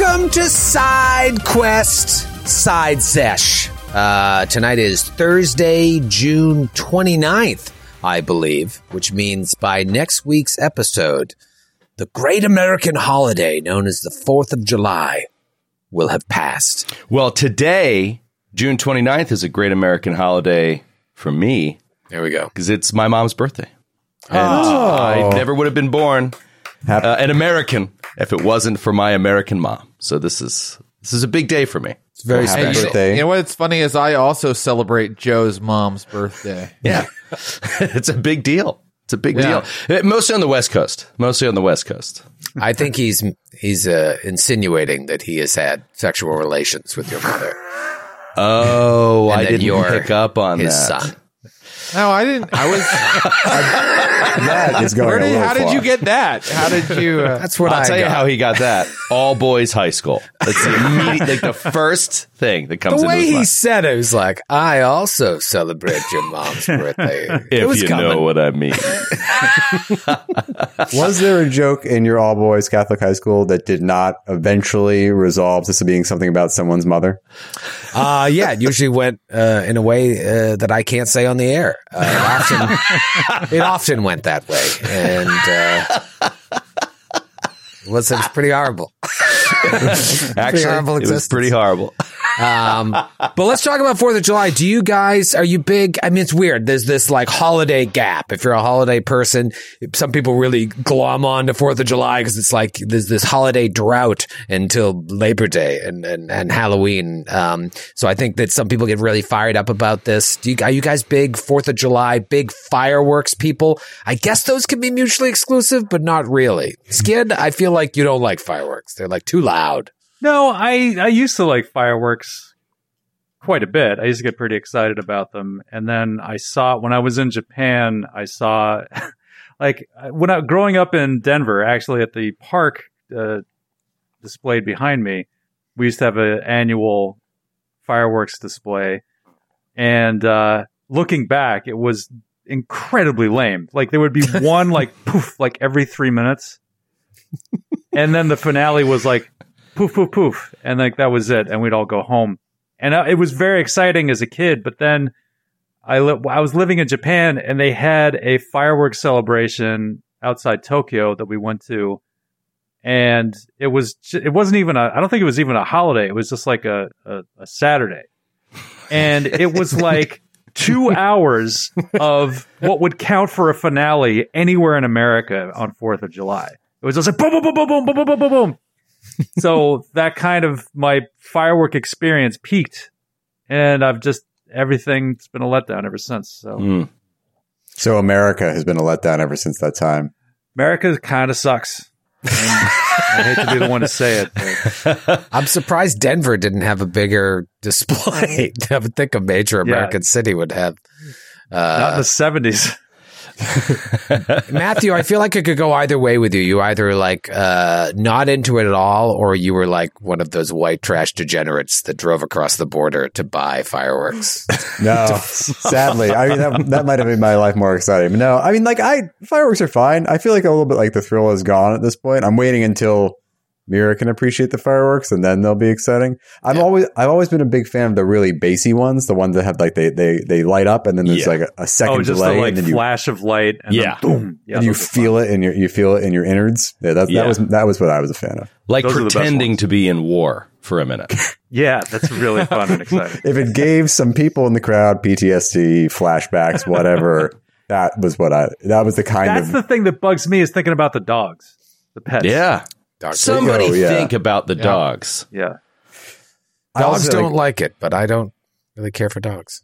Welcome to Side Quest Side Sesh. Uh, tonight is Thursday, June 29th, I believe, which means by next week's episode, the great American holiday known as the 4th of July will have passed. Well, today, June 29th, is a great American holiday for me There we go. because it's my mom's birthday. And I never would have been born uh, an American if it wasn't for my American mom. So this is this is a big day for me. It's very Happy special. birthday. You know what's funny is I also celebrate Joe's mom's birthday. Yeah, it's a big deal. It's a big Yeah. deal. Uh, Mostly on the West Coast. Mostly on the West Coast. I think he's he's uh, insinuating that he has had sexual relations with your mother, Oh, And I didn't you're pick up on his that. son. No, I didn't. I was. That is going Where did, little how did you get that? How did you? Uh, That's what I'll I tell you how he got that. All boys high school. That's the immediate, like the first thing that comes The into way his he mind. said it was like, I also celebrate your mom's birthday. If you coming. know what I mean. Was there a joke in your all boys Catholic high school that did not eventually resolve to being something about someone's mother? Uh, yeah, it usually went uh, in a way uh, that I can't say on the air. Uh, it, often, it often went that way. And uh, it was pretty horrible. Actually, horrible it was existence. pretty horrible. Um, but let's talk about Fourth of July. Do you guys are you big? I mean, it's weird. There's this like holiday gap. If you're a holiday person, some people really glom on to Fourth of July because it's like there's this holiday drought until Labor Day and and, and Halloween. Um, so I think that some people get really fired up about this. Do you are you guys big Fourth of July, big fireworks people? I guess those can be mutually exclusive, but not really. Skid, I feel like you don't like fireworks. They're like too loud. No, I I used to like fireworks quite a bit. I used to get pretty excited about them, and then I saw when I was in Japan, I saw like when I growing up in Denver, actually at the park uh, displayed behind me, we used to have an annual fireworks display, and uh, looking back, it was incredibly lame. Like there would be one like poof like every three minutes, and then the finale was like poof poof poof. And like that was it. And we'd all go home. And uh, it was very exciting as a kid but then i li- i was living in japan and they had a fireworks celebration outside tokyo that we went to. And it was it wasn't even a i don't think it was even a holiday. It was just like a a, a saturday. And it was like two hours of what would count for a finale anywhere in america on fourth of july it was just like boom boom boom boom boom boom boom boom boom boom so that kind of my firework experience peaked and i've just everything's been a letdown ever since so Mm. So America has been a letdown ever since that time. america kind of sucks i hate to be the one to say it but I'm surprised Denver didn't have a bigger display. I would think a major American city would have. not in Uh, the 70s Matthew, I feel like it could go either way with you. You either like uh, not into it at all, or you were like one of those white trash degenerates that drove across the border to buy fireworks. No, sadly, I mean that that might have made my life more exciting. But no, I mean like I fireworks are fine. I feel like a little bit like the thrill is gone at this point. I'm waiting until Mira can appreciate the fireworks, and then they'll be exciting. I've always I've always been a big fan of the really bassy ones, the ones that have like they they they light up, and then there's Yeah. like a, a second oh just delay, the like and then you flash of light and Yeah. then boom yeah and you those are feel it in your you feel it in your innards. Yeah, that, Yeah. that was that was what I was a fan of. Like Those are the best pretending to be in war for a minute. Yeah, that's really fun and exciting. If it gave some people in the crowd PTSD, flashbacks, whatever, that was what I that was the kind That's of That's the thing that bugs me is thinking about the dogs, the pets. yeah. Dogs, Somebody Oh, yeah. think about the dogs. yeah. Dogs also, don't like- like it, but I don't really care for dogs.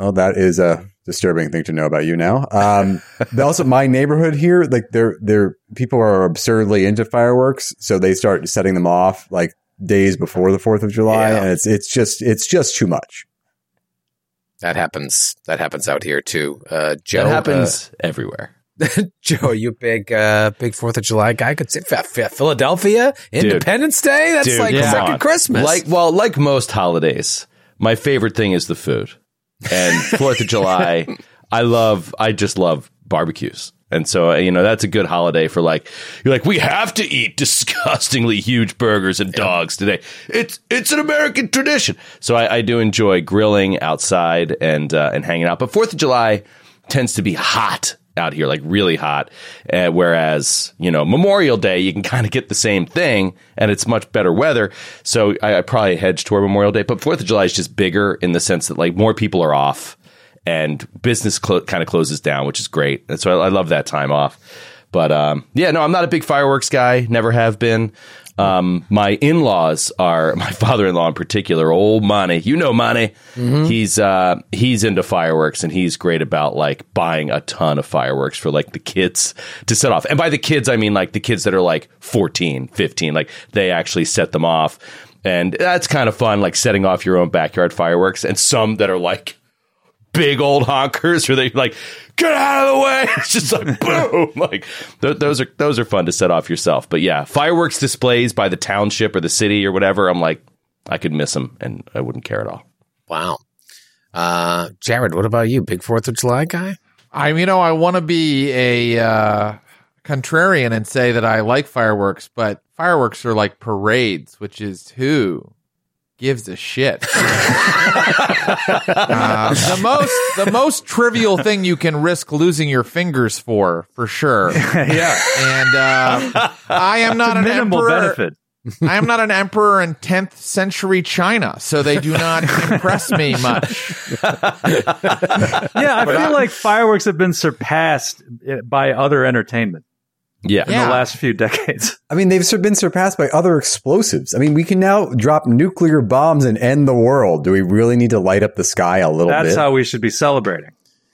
Oh, that is a disturbing thing to know about you now. Um, but also, my neighborhood here, like they're they're people are absurdly into fireworks, so they start setting them off like days before the Fourth of July, Yeah. and it's it's just it's just too much. That happens. That happens out here too. Uh, Joe That happens everywhere. Joe, you big uh, big Fourth of July guy? Could say Ph- Ph- Philadelphia Independence Day. That's Dude, like second. Christmas. Like well, like most holidays, my favorite thing is the food. And Fourth of July, I love. I just love barbecues. And so, uh, you know, that's a good holiday for like, you're like, we have to eat disgustingly huge burgers and dogs today. It's, it's an American tradition. So I, I do enjoy grilling outside and, uh, and hanging out. But Fourth of July tends to be hot out here, like really hot. Uh, whereas, you know, Memorial Day, you can kind of get the same thing and it's much better weather. So I, I probably hedge toward Memorial Day. But Fourth of July is just bigger in the sense that like more people are off and business clo- kind of closes down, which is great. And so I, I love that time off. But um, yeah, no, I'm not a big fireworks guy. Never have been. Um, my in-laws are my father-in-law in particular, old Money. You know Money. He's uh, he's into fireworks and he's great about like buying a ton of fireworks for like the kids to set off. And by the kids, I mean like the kids that are like 14, 15. Like they actually set them off. And that's kind of fun, like setting off your own backyard fireworks. And some that are like big old honkers where they like get out of the way. It's just like boom. Like th- those are those are fun to set off yourself. But yeah, fireworks displays by the township or the city or whatever. I'm like, I could miss them and I wouldn't care at all. wow. Uh, Jared, what about you? Big Fourth of July guy? I, you know, I want to be a uh, contrarian and say that I like fireworks, but fireworks are like parades, which is who gives a shit. Uh, the most, the most trivial thing you can risk losing your fingers for, for sure. yeah. And uh, I am not an Minimal emperor. benefit. I am not an emperor in 10th century China, so they do not impress me much. Yeah, I feel like fireworks have been surpassed eh, by other entertainment Yeah. in Yeah. the last few decades. I mean, they've been surpassed by other explosives. I mean, we can now drop nuclear bombs and end the world. Do we really need to light up the sky a little bit? That's bit? how we should be celebrating.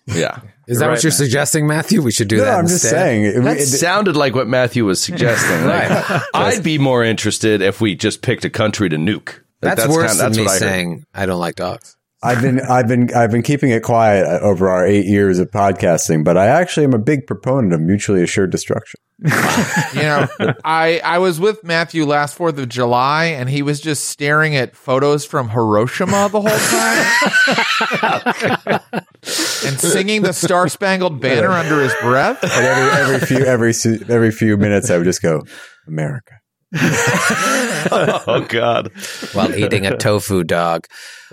Yeah. Is that Right, what you're man. suggesting, Matthew? We should do no, that. I'm just saying. it- That it- sounded like what Matthew was suggesting. Like, I'd be more interested if we just picked a country to nuke. Like, That's, worse kinda- than me what I heard. saying I don't like dogs. I've been I've been I've been keeping it quiet uh, over our eight years of podcasting, but I actually am a big proponent of mutually assured destruction. You know, I I was with Matthew last Fourth of July, and he was just staring at photos from Hiroshima the whole time, and singing the Star Spangled Banner under his breath. And every every few every every few minutes, I would just go, America. Oh God. while eating a tofu dog.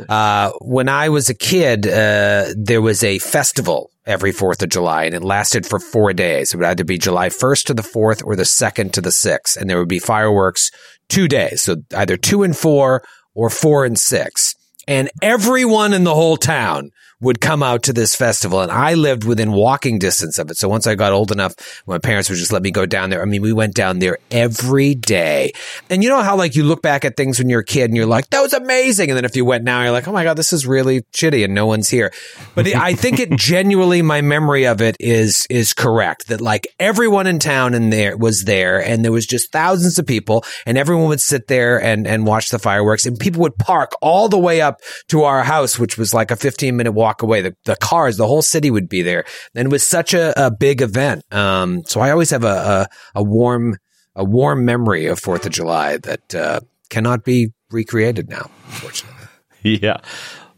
Uh, when I was a kid, uh, there was a festival every 4th of July and it lasted for four days. It would either be July 1st to the 4th or the 2nd to the 6th. And there would be fireworks two days. So either two and four or four and six. And everyone in the whole town would come out to this festival. And I lived within walking distance of it. So once I got old enough, my parents would just let me go down there. I mean, we went down there every day. And you know how like you look back at things when you're a kid and you're like, that was amazing. And then if you went now, you're like, oh my God, this is really shitty and no one's here. But I think it genuinely, my memory of it is, is correct that like everyone in town in there was there and there was just thousands of people and everyone would sit there and, and watch the fireworks and people would park all the way up to our house, which was like a 15 minute walk away. The, the cars, the whole city would be there. And it was such a, a big event. Um, so I always have a, a, a warm, a warm memory of Fourth of July that, uh, cannot be recreated now, unfortunately. Yeah.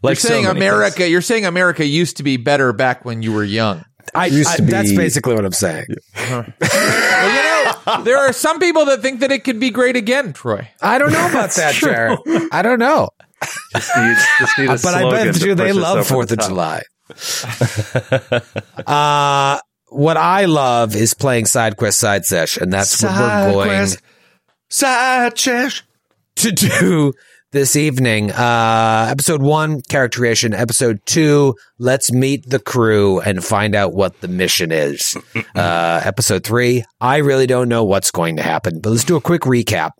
Like You're saying so America. things. You're saying America used to be better back when you were young. I, Used I- to be- that's basically what I'm saying. Well, you know, there are some people that think that it could be great again, Troy. I don't know about that, Jared. I don't know. Just need, just need a but I bet you they love Fourth the of top. July. uh, what I love is playing side quest side sesh, and that's what we're going quest. Side chesh. to do this evening. Uh, episode one, character creation. Episode two, let's meet the crew and find out what the mission is. uh, episode three, I really don't know what's going to happen, but let's do a quick recap.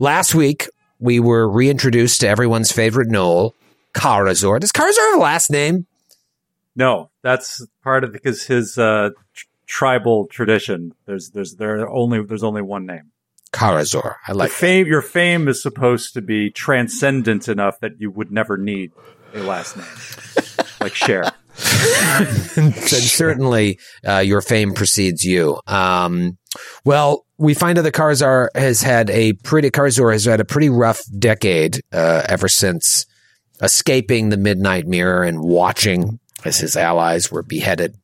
Last week, we were reintroduced to everyone's favorite Gnoll, Karazor. Does Karazor have a last name? No, that's part of because his uh, tr- tribal tradition. There's there's there only there's only one name. Karazor. I like fame. Your fame is supposed to be transcendent enough that you would never need a last name, like Cher. then certainly uh, your fame precedes you. Um, well, we find out that Karazor has had a pretty Karazor has had a pretty rough decade uh, ever since escaping the Midnight Mirror and watching as his allies were beheaded.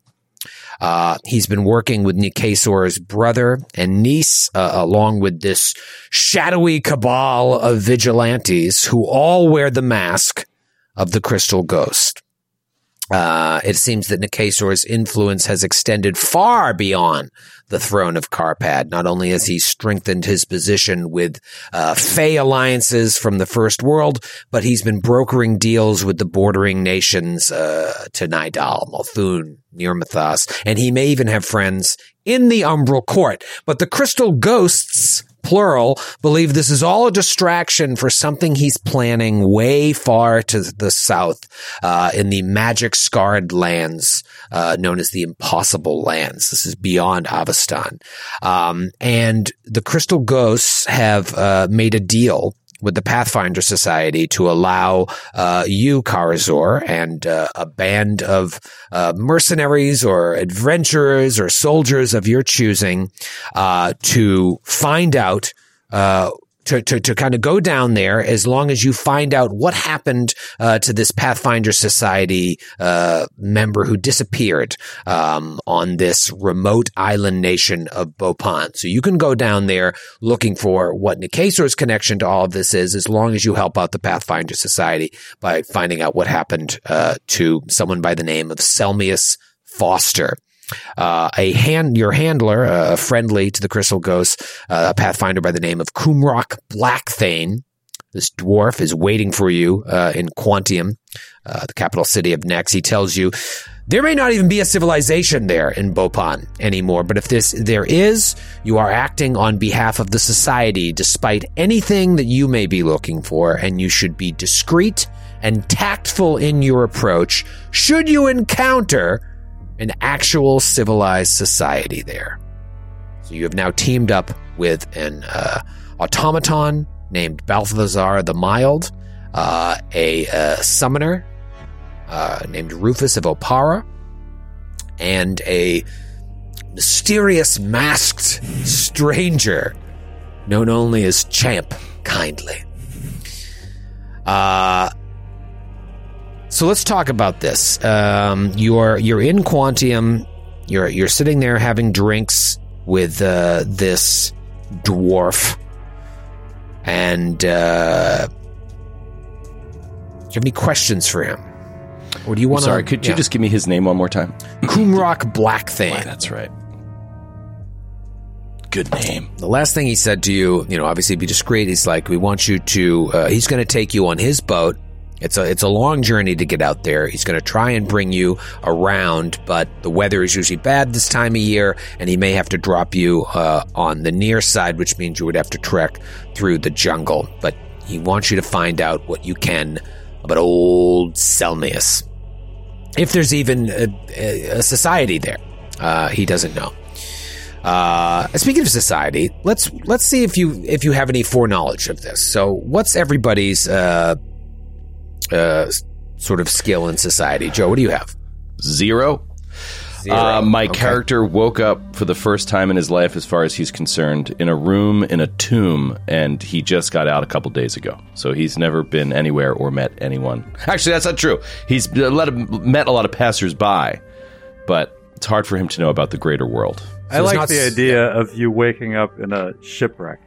Uh, he's been working with Nikasor's brother and niece, uh, along with this shadowy cabal of vigilantes who all wear the mask of the Crystal Ghost. Uh, it seems that Nikasor's influence has extended far beyond the throne of Karpad. Not only has he strengthened his position with uh, Fey alliances from the First World, but he's been brokering deals with the bordering nations uh, to Nidal, Molthune, Nirmathas, and he may even have friends in the Umbral Court. But the Crystal Ghosts plural, believe this is all a distraction for something he's planning way far to the south, uh, in the magic scarred lands, uh, known as the impossible lands. This is beyond Avistan. Um, and the crystal ghosts have, uh, made a deal with the Pathfinder Society to allow uh, you, Karazor, and uh, a band of uh, mercenaries or adventurers or soldiers of your choosing uh, to find out uh, to, to, to kind of go down there as long as you find out what happened uh, to this Pathfinder Society uh, member who disappeared um, on this remote island nation of Bhopan. So you can go down there looking for what Nikasor's connection to all of this is, as long as you help out the Pathfinder Society by finding out what happened uh, to someone by the name of Selmius Foster. Uh, a hand, your handler, uh, friendly to the Crystal Ghost, uh, a pathfinder by the name of Kumrock Blackthane. This dwarf is waiting for you uh, in Quantium, the capital city of Nex. He tells you there may not even be a civilization there in Bhopan anymore, but if this there is, you are acting on behalf of the society, despite anything that you may be looking for, and you should be discreet and tactful in your approach. Should you encounter an actual civilized society there. So you have now teamed up with an uh, automaton named Balthazar the Mild, uh, a uh, summoner uh, named Rufus of Oppara, and a mysterious masked stranger known only as Champ Kindly. Uh, so let's talk about this. Um, you're you're in Quantium. You're you're sitting there having drinks with uh, this dwarf, and uh, do you have any questions for him? Or do you want? Sorry, could you just give me his name one more time? Kumrock Blackthane? That's right. Good name. The last thing he said to you, you know, obviously be discreet. He's like, we want you to. Uh, he's going to take you on his boat. It's a it's a long journey to get out there. He's going to try and bring you around, but the weather is usually bad this time of year, and he may have to drop you uh, on the near side, which means you would have to trek through the jungle. But he wants you to find out what you can about old Selmius. If there's even a, a society there, uh, he doesn't know. Uh, speaking of society, let's let's see if you if you have any foreknowledge of this. So, what's everybody's uh, uh, sort of skill in society? Joe, what do you have? Zero. Zero. Uh, my Okay. character woke up for the first time in his life, as far as he's concerned, in a room in a tomb, and he just got out a couple days ago. So he's never been anywhere or met anyone. Actually, that's not true. He's a of, met a lot of passersby, but it's hard for him to know about the greater world. I like not the s- idea of you waking up in a shipwreck,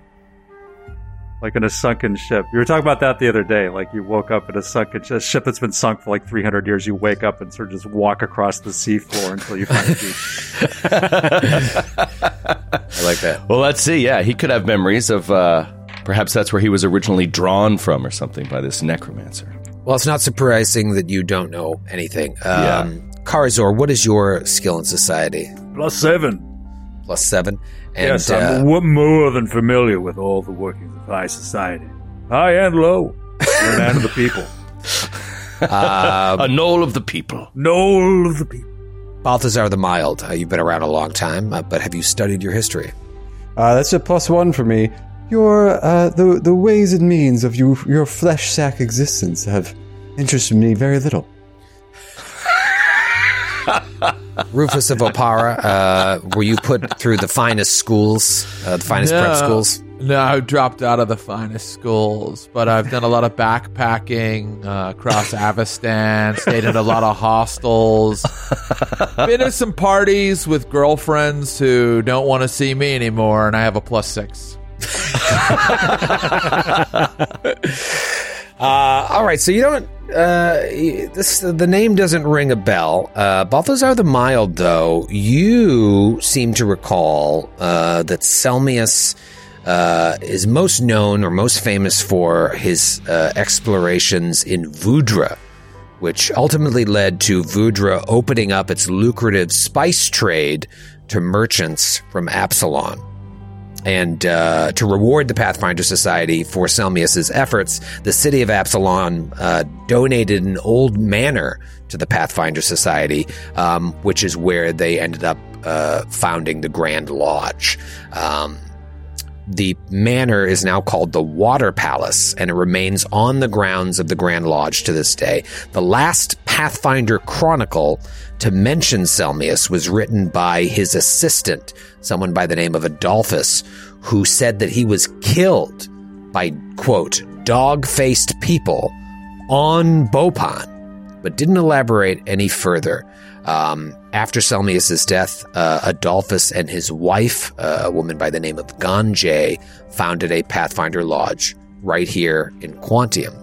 like in a sunken ship. You were talking about that the other day. Like you woke up in a sunken sh- a ship that's been sunk for like 300 years. You wake up and sort of just walk across the seafloor until you find a beach. I like that. Well, let's see. Yeah, he could have memories of. Uh, perhaps that's where he was originally drawn from, or something, by this necromancer. Well, it's not surprising that you don't know anything. Um, Karazor, what is your skill in society? Plus seven. Plus seven. And, yes, uh, I'm w- more than familiar with all the workings of high society, high and low, and of the people. a gnoll of the people. Gnoll of the people. Balthazar the Mild, uh, you've been around a long time, uh, but have you studied your history? Uh, that's a plus one for me. Your uh, the the ways and means of you your flesh sack existence have interested me very little. Rufus of Oppara, uh, were you put through the finest schools, uh, the finest prep schools? No, I dropped out of the finest schools, but I've done a lot of backpacking uh, across Avistan, stayed in a lot of hostels, been to some parties with girlfriends who don't want to see me anymore, and I have a plus six. Uh, all right, so you don't. Uh, this the name doesn't ring a bell. Uh, Balthazar the Mild, though, you seem to recall uh, that Selmius uh, is most known or most famous for his uh, explorations in Vudra, which ultimately led to Vudra opening up its lucrative spice trade to merchants from Absalom. And uh, to reward the Pathfinder Society for Selmius's efforts, the city of Absalom uh, donated an old manor to the Pathfinder Society, um, which is where they ended up uh, founding the Grand Lodge. Um, the manor is now called the Water Palace, and it remains on the grounds of the Grand Lodge to this day. The last Pathfinder Chronicle to mention Selmius was written by his assistant, someone by the name of Adolphus, who said that he was killed by, quote, dog faced people on Bhopan, but didn't elaborate any further. Um, after Selmius's death, uh, Adolphus and his wife, uh, a woman by the name of Ganjay, founded a Pathfinder Lodge right here in Quantium.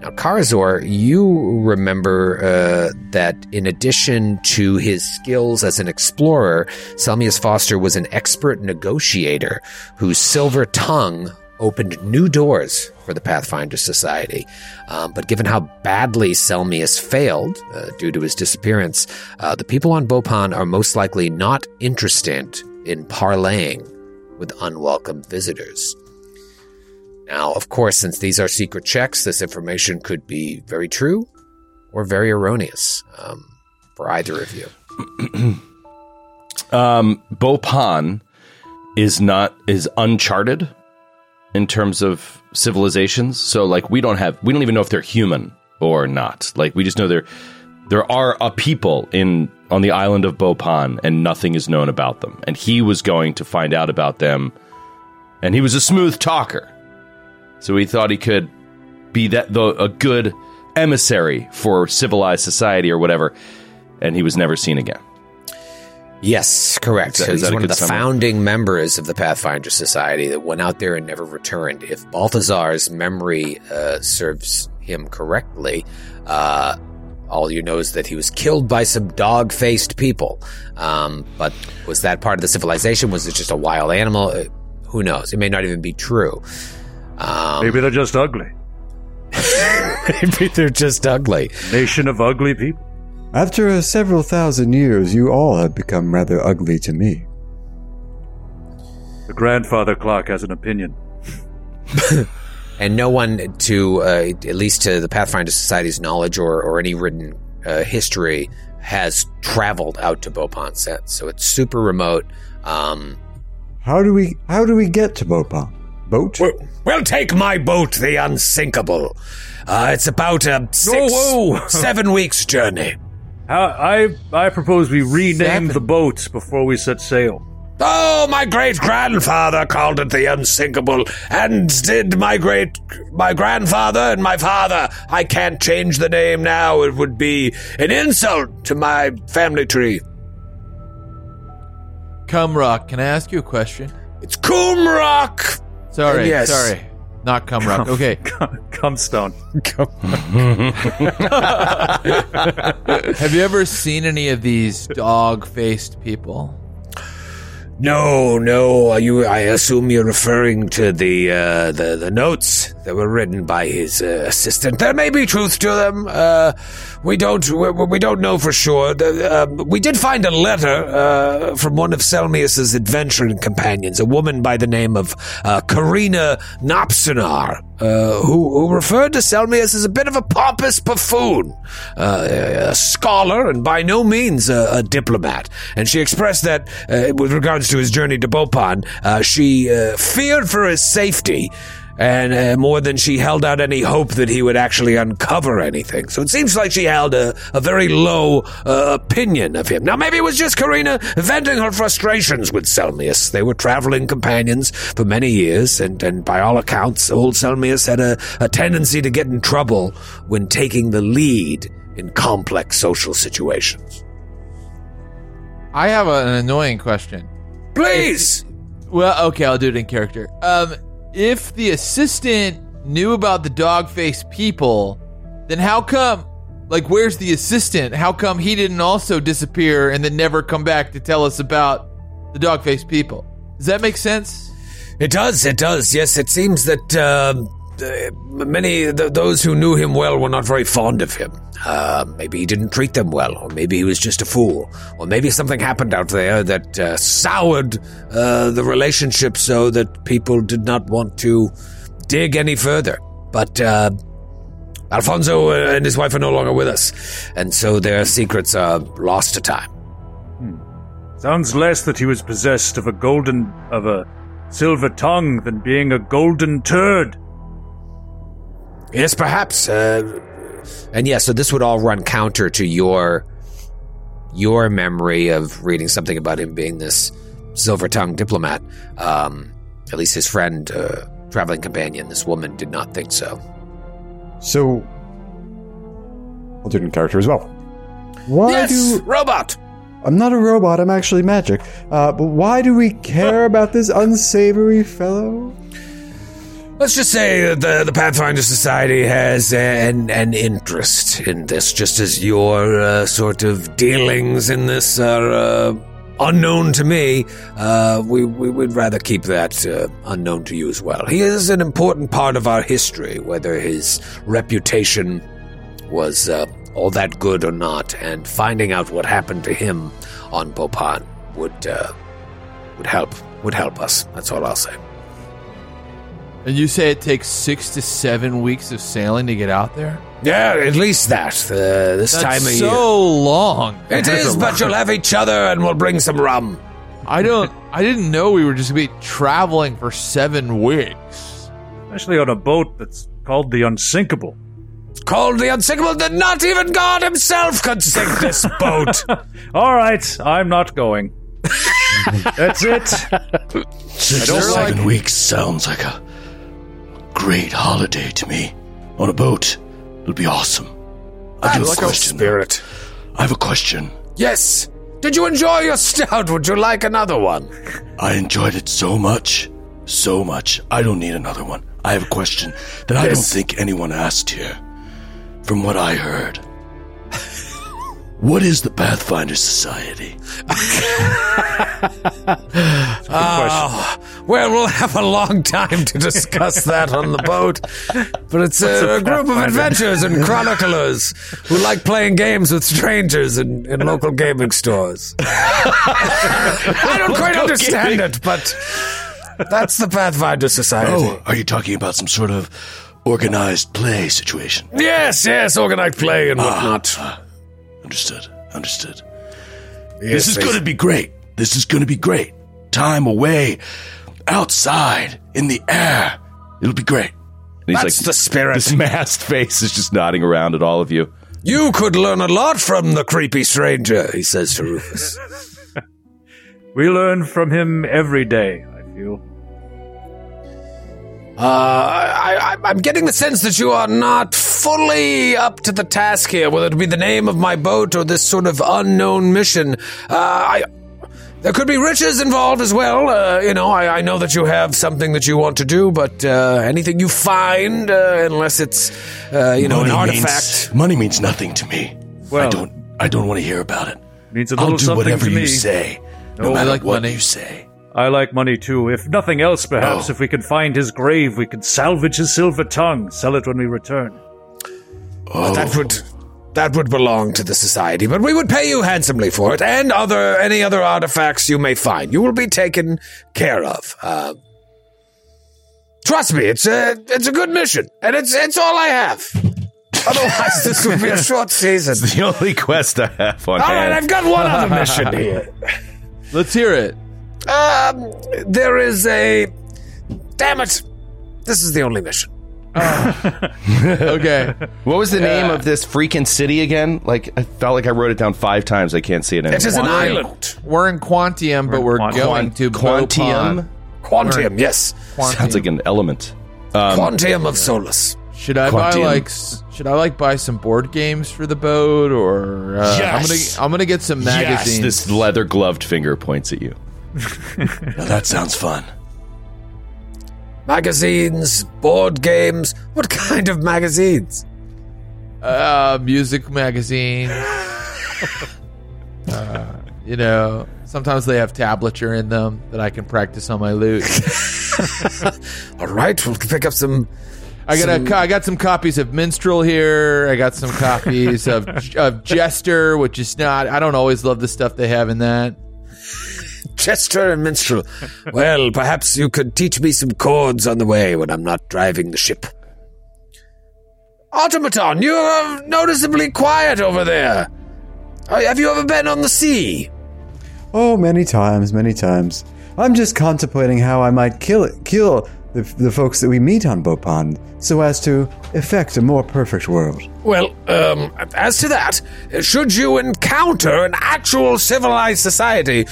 Now, Karazor, you remember uh, that in addition to his skills as an explorer, Selmius Foster was an expert negotiator whose silver tongue opened new doors for the Pathfinder Society. Um, but given how badly Selmius failed uh, due to his disappearance, uh, the people on Bhopan are most likely not interested in parlaying with unwelcome visitors. Now, of course, since these are secret checks, this information could be very true or very erroneous um, for either of you. Um, Bhopan is not is uncharted in terms of civilizations. So like we don't have we don't even know if they're human or not. Like we just know there there are a people in on the island of Bhopan and nothing is known about them. And he was going to find out about them and he was a smooth talker. So he thought he could be that the a good emissary for civilized society or whatever and he was never seen again. Yes, correct. Is that- is He's one of the summary? founding members of the Pathfinder Society that went out there and never returned. If Balthazar's memory uh, serves him correctly, uh, all you know is that he was killed by some dog faced people. Um, but was that part of the civilization? Was it just a wild animal? Uh, who knows? It may not even be true. Um, Maybe they're just ugly. maybe they're just ugly. Nation of ugly people. After several thousand years, you all have become rather ugly to me. The grandfather clock has an opinion. and no one to uh, at least to the pathfinder society's knowledge or, or any written uh, history has traveled out to Bhopan set so it's super remote um, How do we how do we get to Bhopan? Boat? we'll, we'll take my boat the unsinkable uh, it's about a six Whoa, whoa. seven weeks journey How, I I propose we rename Seven. the boats before we set sail. Oh, my great grandfather called it the unsinkable, and did my great my grandfather and my father. I can't change the name now. It would be an insult to my family tree. Cumrock, can I ask you a question? It's Coomrock. Sorry, Yes. sorry. Not Cumrock. Okay. Cumstone. Have you ever seen any of these dog faced people? No, no. Are you? I assume you're referring to the uh, the the notes that were written by his uh, assistant. There may be truth to them. Uh, we don't we, we don't know for sure. Uh, we did find a letter uh, from one of Selmius's adventuring companions, a woman by the name of uh, Karina Nopsonar. uh, who, who referred to Selmius as a bit of a pompous buffoon, a, scholar, and by no means a, a diplomat. And she expressed that, with regards to his journey to Bhopan, she feared for his safety. And uh, more than she held out any hope that he would actually uncover anything. So it seems like she held a, a very low uh, opinion of him. Now, maybe it was just Karina venting her frustrations with Selmius. They were traveling companions for many years, and, and by all accounts, old Selmius had a, a tendency to get in trouble when taking the lead in complex social situations. I have an annoying question. Please! Well, okay, I'll do it in character. Um, if the assistant knew about the dog faced people, then how come? Like, where's the assistant? How come he didn't also disappear and then never come back to tell us about the dog faced people? Does that make sense? It does, it does. Yes, it seems that uh, uh, many th- those who knew him well were not very fond of him. Uh, maybe he didn't treat them well, or maybe he was just a fool, or maybe something happened out there that uh, soured uh, the relationship so that people did not want to dig any further. But uh, Alfonso and his wife are no longer with us, and so their secrets are lost to time. Sounds less that he was possessed of a golden of a silver tongue than being a golden turd. Yes, perhaps. Uh, and yeah, so this would all run counter to your your memory of reading something about him being this silver tongued diplomat. Um, at least his friend, uh, traveling companion, this woman did not think so. So, I'll do it in character as well. Why yes, do robot. I'm not a robot? I'm actually magic. Uh, but why do we care about this unsavory fellow? Let's just say the, the Pathfinder Society has an, an interest in this, just as your uh, sort of dealings in this are uh, unknown to me. Uh, we, we would rather keep that uh, unknown to you as well. He is an important part of our history, whether his reputation was uh, all that good or not, and finding out what happened to him on Bhopan would uh, would help would help us. That's all I'll say. And you say it takes six to seven weeks of sailing to get out there? Yeah, at least that. Uh, this That's time of so year. So long. It is, but you'll have each other and we'll bring some rum. I don't. I didn't know we were just going to be traveling for seven weeks. Especially on a boat that's called the Unsinkable. It's called the Unsinkable that not even God himself could sink this boat. All right, I'm not going. That's it. Six or seven weeks sounds like a great holiday to me. On a boat, it'll be awesome. I do ah, have a like a question. spirit. I have a question. Yes. Did you enjoy your stout? Would you like another one? I enjoyed it so much, so much. I don't need another one. I have a question that I don't think anyone asked here. From what I heard, what is the Pathfinder Society? Oh, well, we'll have a long time to discuss that on the boat. But it's a, a group of adventurers and chroniclers who like playing games with strangers in, in local gaming stores. I don't quite understand it, but that's the Pathfinder Society. Oh, are you talking about some sort of organized play situation? Yes, yes, organized play and ah, whatnot. Ah. Understood. Understood. Yes, this is going to be great. This is going to be great. Time away, outside, in the air. It'll be great. And he's That's like, the spirit. This masked face is just nodding around at all of you. You could learn a lot from the creepy stranger, he says to Rufus. We learn from him every day, I feel. Uh, I, I, I'm getting the sense that you are not fully up to the task here, whether it be the name of my boat or this sort of unknown mission. Uh, I, there could be riches involved as well. Uh, you know, I, I know that you have something that you want to do, but uh, anything you find, uh, unless it's, uh, you know, an artifact. Means, money means nothing to me. I don't. I don't want to hear about it. Means a I'll do something whatever to you say, no, No, I matter like what money. you say. I like money too. If nothing else, perhaps Oh. if we can find his grave, we could salvage his silver tongue, sell it when we return. Oh, That would that would belong to the society, but we would pay you handsomely for it, and other any other artifacts you may find. You will be taken care of. Uh, Trust me, it's a it's a good mission, and it's it's all I have. Otherwise, this would be a short season. It's The only quest I have on All hand. right, I've got one other mission here. Let's hear it. Um, there is a. Damn it! This is the only mission. Okay. what was the name of this freaking city again? Like I felt like I wrote it down five times. I can't see it anymore. It is an Quantium. island. We're in Quantium, but we're Quantium. going to Quantium. Bhopan. Quantium, yes. Quantium. Sounds like an element. Um, Quantium of Solus. Should I buy like should I like buy some board games for the boat or uh, Yes. I'm gonna I'm gonna get some yes, magazines. this leather gloved finger points at you. now that sounds fun. Magazines, board games. What kind of magazines? uh, music magazines. uh, you know, sometimes they have tablature in them that I can practice on my lute. All right, we'll pick up some. I got Some- a, I got some copies of Minstrel here. I got some copies of of Jester, which is not. I don't always love the stuff they have in that. Chester and Minstrel. well, perhaps you could teach me some chords on the way when I'm not driving the ship. Automaton, you are noticeably quiet over there. Uh, Have you ever been on the sea? Oh, many times, many times. I'm just contemplating how I might kill it, kill the, the folks that we meet on Bopond, so as to effect a more perfect world. Well, um, as to that, should you encounter an actual civilized society,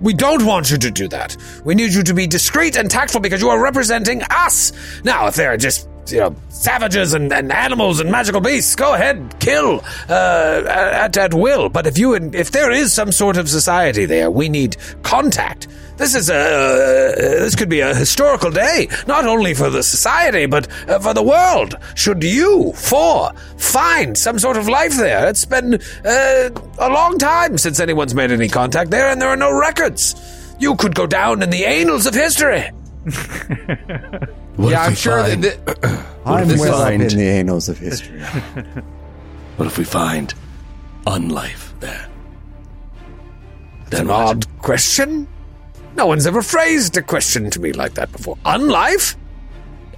we don't want you to do that. We need you to be discreet and tactful because you are representing us. Now, if they're just, you know, savages and, and animals and magical beasts, go ahead, kill uh, at, at will. But if you, if there is some sort of society there, we need contact. This is a, uh, this could be a historical day, not only for the society, but uh, for the world. Should you, four, find some sort of life there? It's been uh, a long time since anyone's made any contact there, and there are no records. You could go down in the annals of history. What yeah, I'm sure find, that. that I'm if we well find- up in the annals of history. What if we find unlife there? It's an odd question. No one's ever phrased a question to me like that before. Unlife?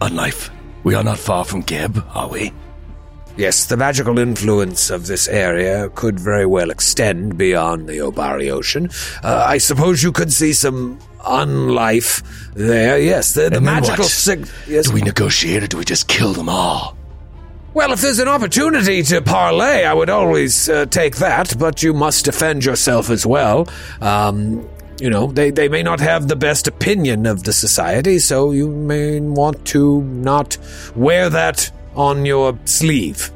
Unlife. We are not far from Geb, are we? Yes, the magical influence of this area could very well extend beyond the Obari Ocean. Uh, I suppose you could see some unlife there. Yes, the, the magical sig- yes. Do we negotiate or do we just kill them all? Well, if there's an opportunity to parlay, I would always uh, take that, but you must defend yourself as well. Um, you know, they, they may not have the best opinion of the society, so you may want to not wear that on your sleeve.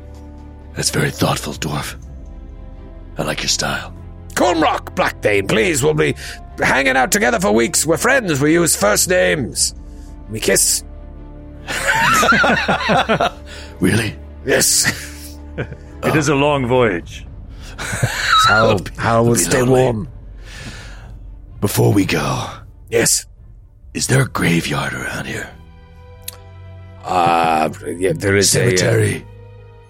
That's very thoughtful, dwarf. I like your style. Colmrock, Blackbane, please, we'll be hanging out together for weeks. We're friends, we use first names. We kiss. Really? Yes. It is a long voyage. How, how will be stay lonely. warm. Before we go, Yes. is there a graveyard around here? Uh, yeah, there is a. uh, Cemetery. There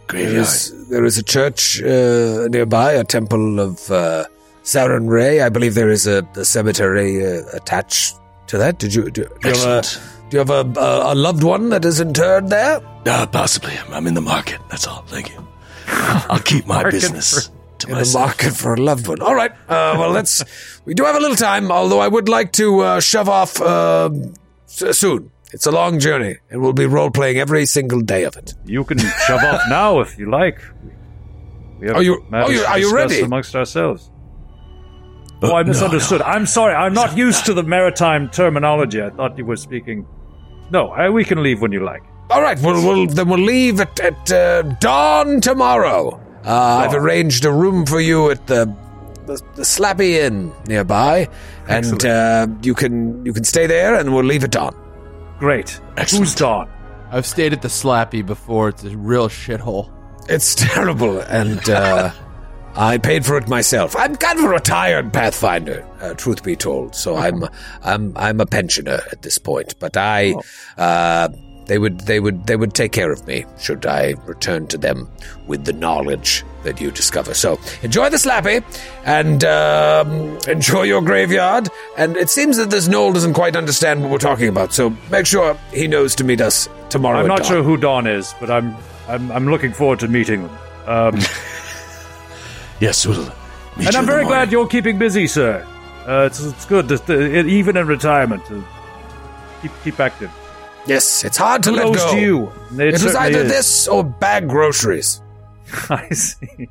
Graveyard. is, there is a church uh, nearby, a temple of uh, Sarenrae. I believe there is a, a cemetery uh, attached to that. Did you do, do you have, a, do you have a, a, a loved one that is interred there? Uh, possibly. I'm, I'm in the market. That's all. Thank you. I'll keep my Market business to In the myself. market for a loved one. All right. Uh, well, let's. We do have a little time, although I would like to uh, shove off uh, s- soon. It's a long journey, and we'll be role playing every single day of it. You can shove off now if you like. We have Are you- matters are you- to are you discuss ready? amongst ourselves? Uh, Oh, I misunderstood. no. I'm sorry. I'm not used to the maritime terminology. I thought you were speaking. No, I, we can leave when you like. All right, we'll, we'll then we'll leave at, at uh, dawn tomorrow. Uh, I've arranged a room for you at the the, the Slappy Inn nearby, and uh, you can you can stay there, and we'll leave at dawn. Great. Excellent. Who's Dawn? I've stayed at the Slappy before. It's a real shithole. It's terrible, and uh, I paid for it myself. I'm kind of a retired Pathfinder, uh, truth be told. So I'm I'm I'm a pensioner at this point. But I uh, they would they would they would take care of me should I return to them with the knowledge that you discover. So enjoy the slappy and um, enjoy your graveyard. And it seems that this Gnoll doesn't quite understand what we're talking about. So make sure he knows to meet us tomorrow. I'm not dawn. sure who Dawn is, but I'm I'm I'm looking forward to meeting them. Um, Yes, we'll meet and you I'm very glad you're keeping busy, sir. Uh, it's it's good, to, to- even in retirement, to keep keep active. Yes, it's hard to let go. to you. It, was either is. this or bag groceries. I see.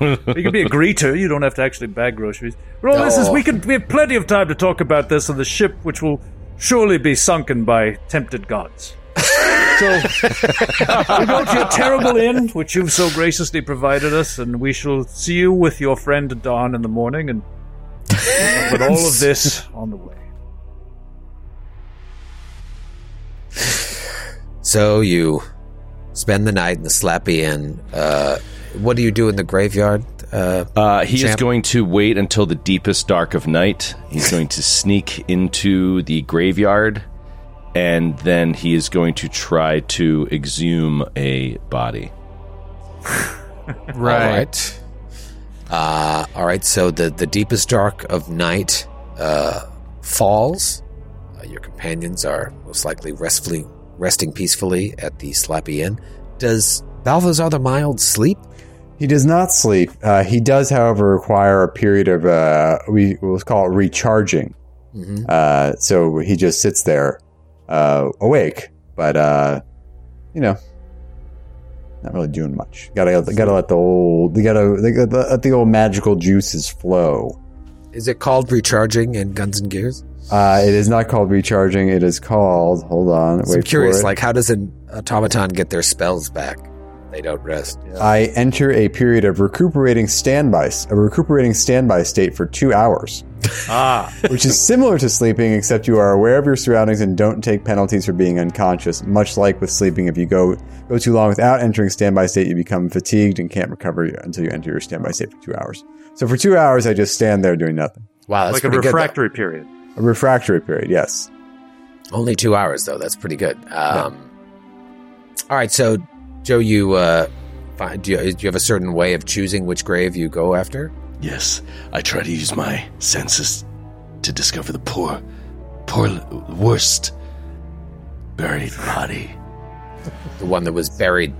you can be a greeter. You don't have to actually bag groceries. But all this is we can we have plenty of time to talk about this on the ship, which will surely be sunken by tempted gods. So we go to your terrible inn, which you've so graciously provided us, and we shall see you with your friend Dawn in the morning, and with all of this on the way. So you spend the night in the Slappy Inn. Uh, what do you do in the graveyard? Uh, Uh, he is going to wait until the deepest dark of night. He's going to sneak into the graveyard, and then he is going to try to exhume a body. All right. Uh, all right. So the the deepest dark of night uh, falls. Uh, your companions are most likely restfully resting peacefully at the Slappy Inn. Does Balthazar the Mild sleep? He does not sleep. Uh, he does, however, require a period of uh, we will call it recharging. Mm-hmm. Uh, so he just sits there, uh, awake, but uh, you know, not really doing much. Gotta gotta let the old, gotta, they gotta let the old magical juices flow. Is it called recharging in Guns and Gears? Uh, it is not called recharging. It is called. Hold on, I'm wait curious. Like, how does an automaton get their spells back? They don't rest. I enter a period of recuperating standby, a recuperating standby state for two hours. Ah, which is similar to sleeping, except you are aware of your surroundings and don't take penalties for being unconscious. Much like with sleeping, if you go go too long without entering standby state, you become fatigued and can't recover until you enter your standby state for two hours. So for two hours, I just stand there doing nothing. Wow, that's like a pretty good. refractory period. A refractory period, yes. Only two hours though. That's pretty good. Um, All right, so Joe, you uh, fi- do, you do you have a certain way of choosing which grave you go after? Yes, I try to use my senses to discover the poor, poor, worst buried body, The one that was buried.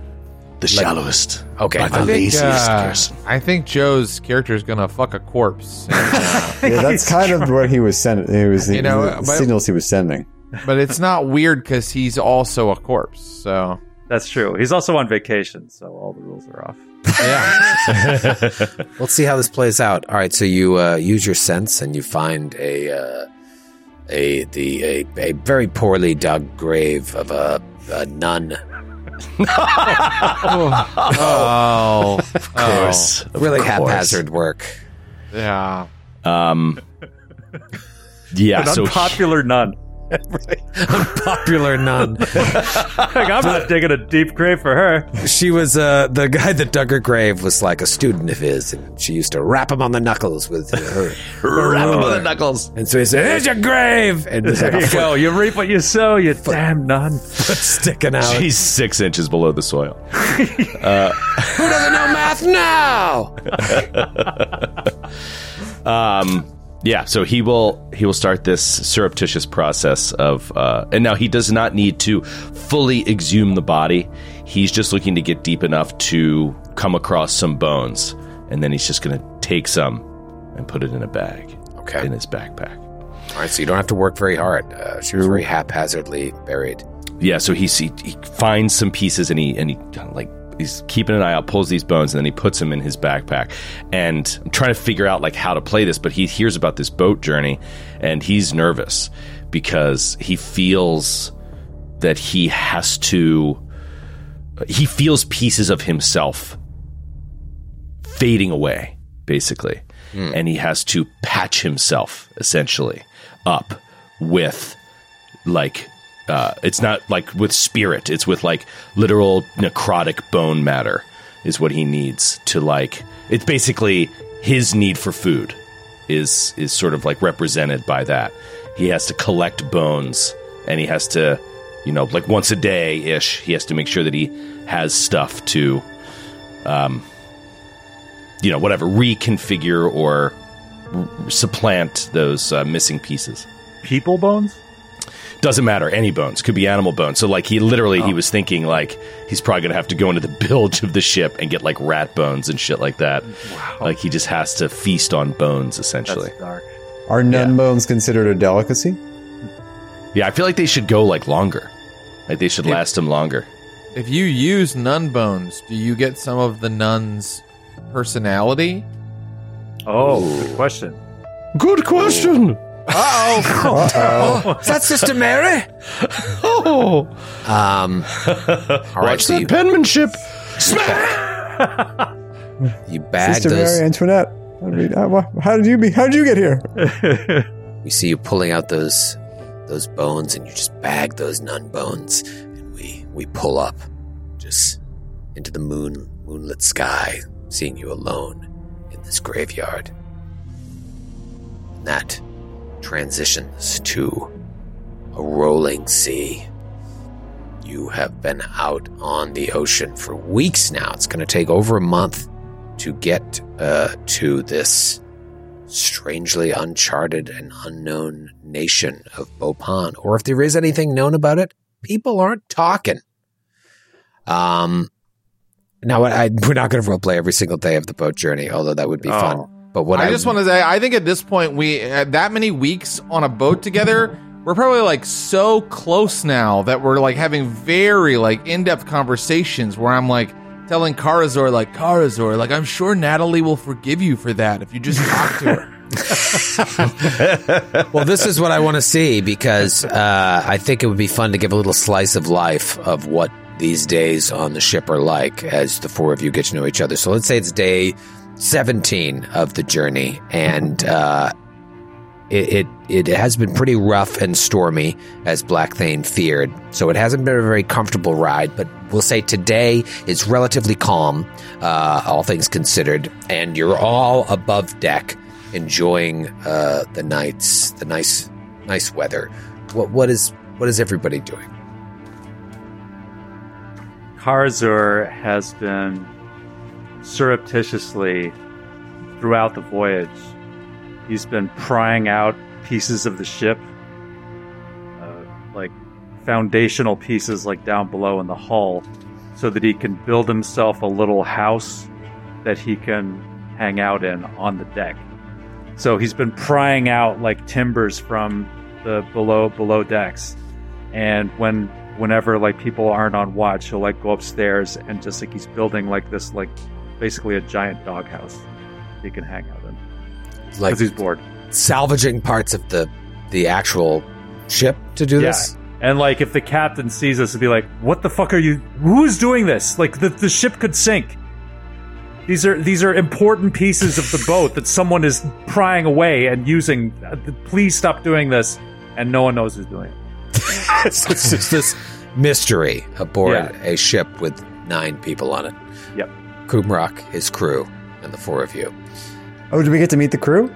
the shallowest, Okay, by I the think, laziest uh, person. I think Joe's character is gonna fuck a corpse, and, uh, Yeah, that's kind of what he was sending. He was You know, the but- signals he was sending. but it's not weird because he's also a corpse. So That's true. He's also on vacation, so all the rules are off. Yeah, Let's see how this plays out. All right, so you uh, use your sense and you find a uh, a the a, a very poorly dug grave of a, a nun. oh, of course, of Really course. haphazard work. yeah. Um, yeah, An so unpopular nun. Popular nun. Like, I'm not digging a deep grave for her. She was uh, the guy that dug her grave was like a student of his, and she used to rap him on the knuckles with her. wrap him on the knuckles. And so he said, "Here's your grave," and there's like There you go. You reap what you sow, you damn nun. foot sticking out. She's six inches below the soil. Who doesn't know math now? Um, yeah, so he will he will start this surreptitious process of, uh, and now he does not need to fully exhume the body. He's just looking to get deep enough to come across some bones, and then he's just going to take some and put it in a bag Okay. in his backpack. All right, so you don't have to work very hard. Uh, she was very haphazardly buried. Yeah, so he he, he finds some pieces and he and he like he's keeping an eye out, pulls these bones, and then he puts them in his backpack. And I'm trying to figure out like how to play this, but he hears about this boat journey, and he's nervous because he feels that he has to. He feels pieces of himself fading away, basically, hmm. and he has to patch himself essentially up with like uh, it's not like with spirit it's with like literal necrotic bone matter is what he needs to like it's basically his need for food is is sort of like represented by that he has to collect bones and he has to you know, like once a day ish. He has to make sure that he has stuff to, um, you know, whatever reconfigure or r- supplant those uh, missing pieces. People bones? Doesn't matter. Any bones could be animal bones. So like he literally he oh. was thinking like he's probably gonna have to go into the bilge of the ship and get like rat bones and shit like that. Like he just has to feast on bones essentially. That's dark. Are nun bones considered a delicacy? Yeah, I feel like they should go like longer. Like they should last him longer. If you use nun bones, do you get some of the nun's personality? Oh, good question. Good question. Uh-oh. Is that Sister Mary? Oh, Um, all right, watch so that you, penmanship. you bag Sister those. Mary Antoinette. I mean, how, how did you be? How did you get here? We see you pulling out those those bones, and you just bag those nun bones, and we we pull up, just into the moon moonlit sky, seeing you alone in this graveyard. And that transitions to a rolling sea. You have been out on the ocean for weeks now. It's going to take over a month to get uh, to this strangely uncharted and unknown nation of Bhopan, or if there is anything known about it, people aren't talking. Um, now I, we're not going to roleplay every single day of the boat journey, although that would be Oh. fun. But what I, I just want to say, I think at this point, we uh, that many weeks on a boat together, we're probably like so close now that we're like having very like in depth conversations where I'm like telling Karazor like Karazor, like I'm sure Natalie will forgive you for that if you just talk to her. well, this is what I want to see because uh, I think it would be fun to give a little slice of life of what these days on the ship are like as the four of you get to know each other. So let's say it's day 17 of the journey, and uh, it, it it has been pretty rough and stormy as Black Thane feared. So it hasn't been a very comfortable ride, but we'll say today is relatively calm, uh, all things considered, and you're all above deck enjoying uh, the nights, the nice nice weather. What what is what is everybody doing? Karazor has been surreptitiously throughout the voyage. He's been prying out pieces of the ship, uh, like foundational pieces, like down below in the hull, so that he can build himself a little house that he can hang out in on the deck. So he's been prying out like timbers from the below below decks, and when whenever like people aren't on watch, he'll like go upstairs and just like he's building like this like basically a giant doghouse he can hang out in Like he's bored. salvaging parts of the the actual ship to do Yeah. this. And like if the captain sees us, he'd be like, "What the fuck are you? Who's doing this? Like the the ship could sink." These are these are important pieces of the boat that someone is prying away and using. Please stop doing this, and no one knows who's doing it. so it's just this mystery aboard Yeah. a ship with nine people on it. Yep. Kumrock, his crew, and the four of you. Oh, did we get to meet the crew?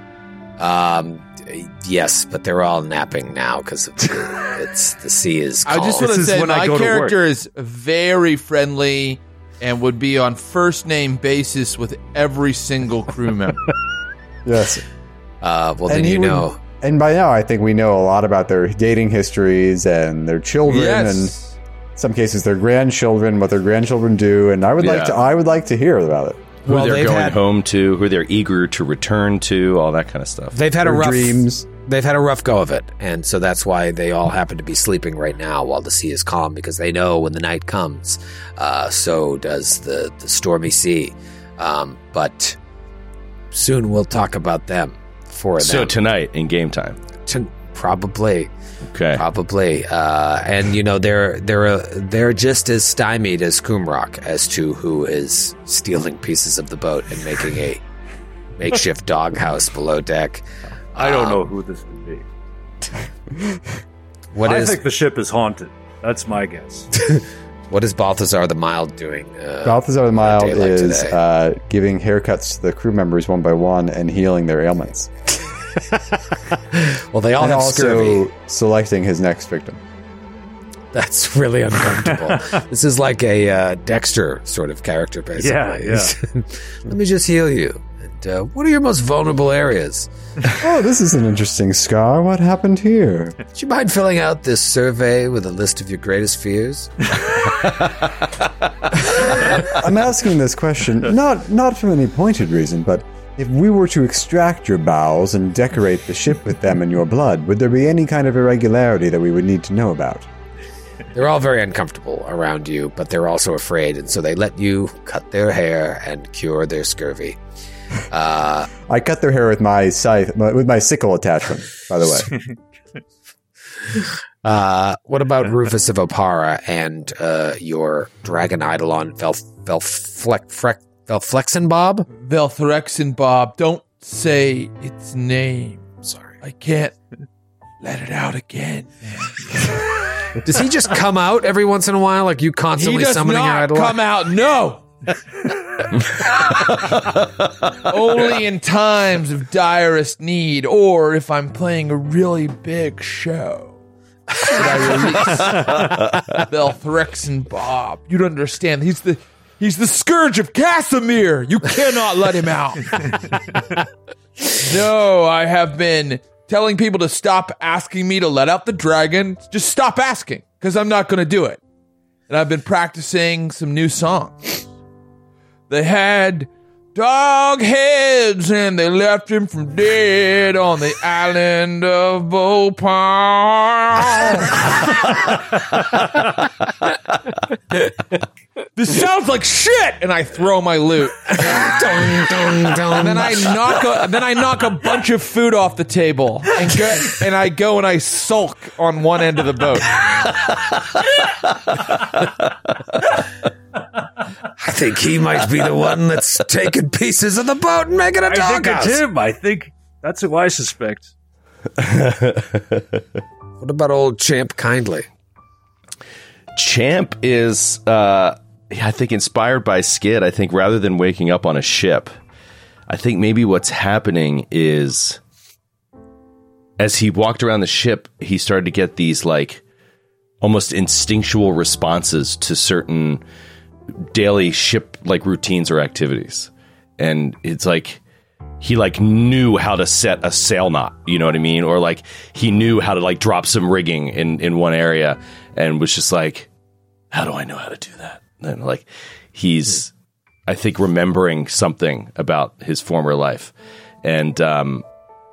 Um, yes, but they're all napping now because it's the sea is. I just want to say my go to work. character is very friendly and would be on first name basis with every single crew member. Yes. Uh, well, then And he you would- know. And by now, I think we know a lot about their dating histories and their children, and yes. in some cases their grandchildren, what their grandchildren do. And I would like Yeah. to, I would like to hear about it. Who Well, they're they've going had- home to, who they're eager to return to, all that kind of stuff. They've had a Their rough dreams. They've had a rough go of it, and so that's why they all happen to be sleeping right now while the sea is calm because they know when the night comes, uh, so does the the stormy sea. Um, but soon we'll talk about them for a So them. tonight in game time. To- probably, Okay. probably, uh, and you know they're they're uh, they're just as stymied as Kumrock as to who is stealing pieces of the boat and making a makeshift doghouse below deck. I don't Um, know who this would be. What I is think the ship is haunted. That's my guess. what is Balthazar the Mild doing? Uh, Balthazar the Mild day like is uh, giving haircuts to the crew members one by one and healing their ailments, well, they all and have also scurvy. selecting his next victim. That's really uncomfortable. this is like a uh, Dexter sort of character, basically. Yeah, yeah. Let me just heal you. And uh, what are your most vulnerable areas? Oh, this is an interesting scar. What happened here? Would you mind filling out this survey with a list of your greatest fears? I'm asking this question not not for any pointed reason, but if we were to extract your bowels and decorate the ship with them in your blood, would there be any kind of irregularity that we would need to know about? They're all very uncomfortable around you, but they're also afraid, and so they let you cut their hair and cure their scurvy. Uh, I cut their hair with my scythe, with my sickle attachment. By the way, uh, what about Rufus of Oppara and uh, your dragon eidolon, Vel, Velfleck, Freck, Velflexen Bob? Velthrexen Bob, don't say its name. Sorry. I can't let it out again. Does he just come out every once in a while, like you He constantly does summoning not eidolon? come out. No. Only in times of direst need, or if I'm playing a really big show. Should I release Belthrexen Bob? You'd understand. He's the he's the scourge of Casimir. You cannot let him out. no, I have been telling people to stop asking me to let out the dragon. Just stop asking, because I'm not going to do it. And I've been practicing some new songs. They had dog heads and they left him from dead on the island of Bhopan. this sounds like shit, and I throw my loot. And then I knock a then I knock a bunch of food off the table and go and I go and I sulk on one end of the boat. I think he might be the one that's taking pieces of the boat and making a I think doghouse. it's him. I think that's who I suspect. What about old Champ Kindly? Champ is, uh, yeah, I think, inspired by Skid. I think rather than waking up on a ship, I think maybe what's happening is as he walked around the ship, he started to get these like almost instinctual responses to certain daily ship like routines or activities. And it's like he like knew how to set a sail knot, you know what I mean? Or like he knew how to like drop some rigging in in one area and was just like how do I know how to do that? And like he's I think remembering something about his former life. And um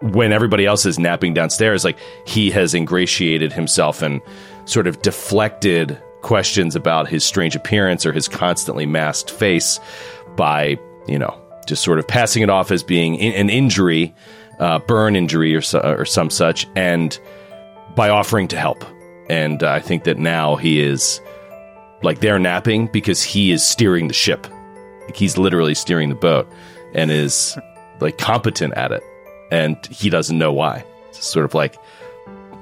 when everybody else is napping downstairs, like he has ingratiated himself and sort of deflected questions about his strange appearance or his constantly masked face by, you know, just sort of passing it off as being in- an injury, uh, burn injury or, or some such, and by offering to help. And uh, I think that now he is like they're napping because he is steering the ship. Like he's literally steering the boat and is like competent at it. And he doesn't know why. It's sort of like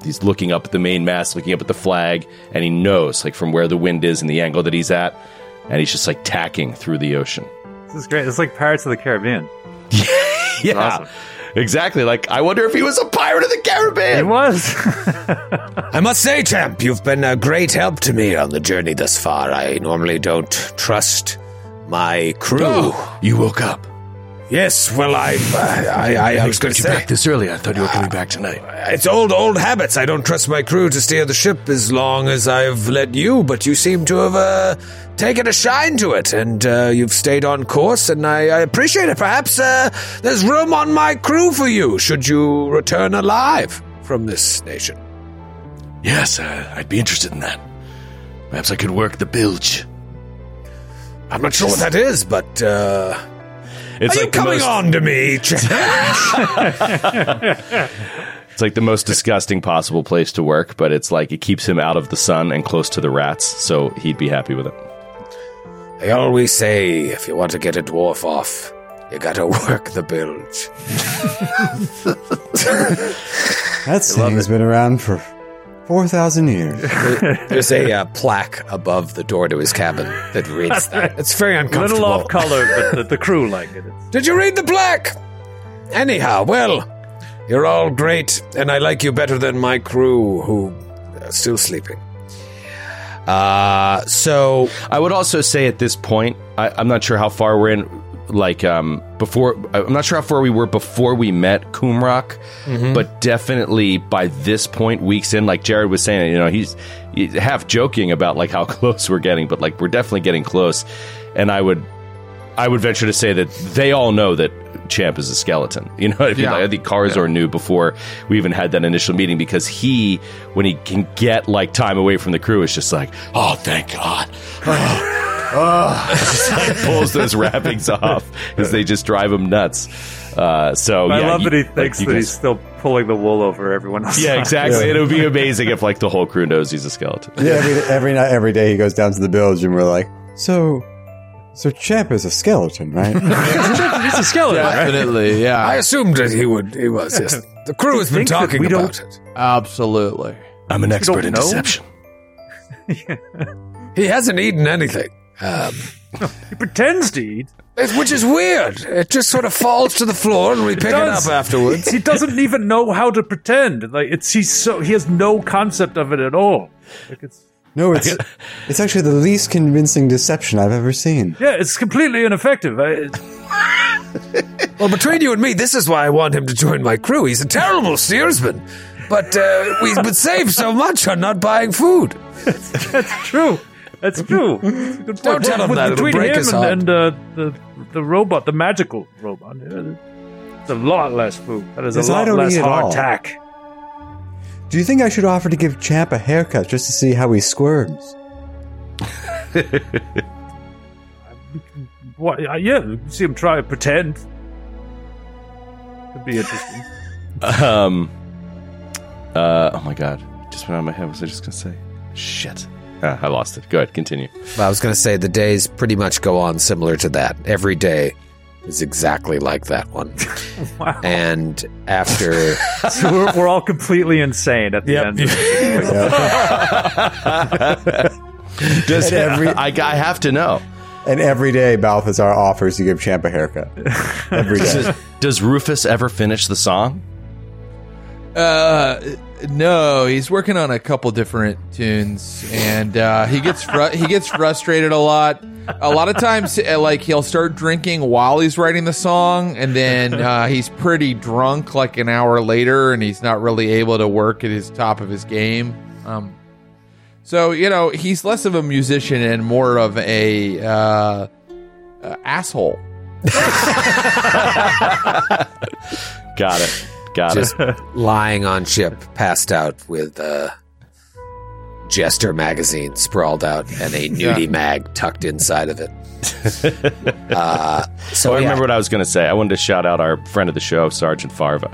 he's looking up at the main mast, looking up at the flag, and he knows like from where the wind is and the angle that he's at. And he's just like tacking through the ocean. This is great. It's like Pirates of the Caribbean. Yeah. awesome. Exactly. Like, I wonder if he was a pirate of the Caribbean. He was. I must say, champ, you've been a great help to me on the journey thus far. I normally don't trust my crew. Oh, you woke up. Yes, well, I, I, I, I was going to say, this early. I thought you were coming back tonight. it's old, old habits. I don't trust my crew to steer the ship as long as I've let you, but you seem to have uh, taken a shine to it, and uh, you've stayed on course, and I, I appreciate it. Perhaps uh, there's room on my crew for you should you return alive from this nation. Yes, uh, I'd be interested in that. Perhaps I could work the bilge. I'm not sure what that is, but uh, It's are you like the coming most, on to me, champ? It's like the most disgusting possible place to work, but it's like it keeps him out of the sun and close to the rats, so he'd be happy with it. They always say if you want to get a dwarf off, you gotta work the bilge. that saying's been around for four thousand years. There's a uh, plaque above the door to his cabin that reads that. It's very uncomfortable. a uncomfortable. little off color, but the, the crew like it. It's- Did you read the plaque? Anyhow, well, you're all great, and I like you better than my crew who are still sleeping. Uh, so I would also say at this point, I, I'm not sure how far we're in. Like um, before, I'm not sure how far we were before we met Kumrock, but definitely by this point, weeks in, like Jared was saying, you know, he's, he's half joking about like how close we're getting, but like we're definitely getting close. And I would, I would venture to say that they all know that Champ is a skeleton. You know, what I, mean? Yeah. Like, I think Karzor knew before we even had that initial meeting because he, when he can get like time away from the crew, is just like, oh, thank God. just like pulls those wrappings off as they just drive him nuts. Uh, so I love you- that he thinks you that guys- he's still pulling the wool over everyone else. Yeah, exactly. It would be amazing if like the whole crew knows he's a skeleton. Yeah, every, every night, every day he goes down to the village and we're like, so, so Champ is a skeleton, right? He's a skeleton, right? Definitely, yeah. I assumed that he would. He was. Yes. The crew has been talking we about don't- it. Absolutely. I'm an expert in know? deception. He hasn't eaten anything, um, He pretends to eat. it- which is weird. It just sort of falls to the floor, and we pick it, does. up afterwards. He doesn't even know how to pretend. Like it's he's so he has no concept of it at all. Like it's no, it's it's actually the least convincing deception I've ever seen. yeah, it's completely ineffective. I, Well, between you and me, this is why I want him to join my crew. He's a terrible steersman, but uh, we would save so much on not buying food. that's true. That's true. It's a good Don't point. tell him With- that, it'll Between break him his and, heart. and uh, the the robot, the magical robot, yeah, it's a lot less food. That is Yes, a I lot don't less eat at all. hard tack. Do you think I should offer to give Champ a haircut just to see how he squirms? What? Uh, yeah, see him try to pretend. Could be interesting. Um. Uh. Oh my god. Just went out of my head. What was I just gonna say? Shit. Ah, I lost it. Go ahead. Continue. I was going to say the days pretty much go on similar to that. Every day is exactly like that one. Wow. And after So we're, we're all completely insane at the Yep. end. Does And every- I, I have to know. And every day Balthazar offers to give Champ a haircut. Every day. Does, does Rufus ever finish the song? Uh, no, he's working on a couple different tunes, and uh, he gets fru- he gets frustrated a lot. A lot of times, uh, like he'll start drinking while he's writing the song, and then uh, he's pretty drunk like an hour later, and he's not really able to work at his top of his game. Um, so you know, he's less of a musician and more of a uh, asshole. Got it. Got just it. lying on ship, passed out with uh, Jester magazine sprawled out and a nudie Yeah. mag tucked inside of it. uh, so So I yeah. remember what I was going to say. I wanted to shout out our friend of the show, Sergeant Farva,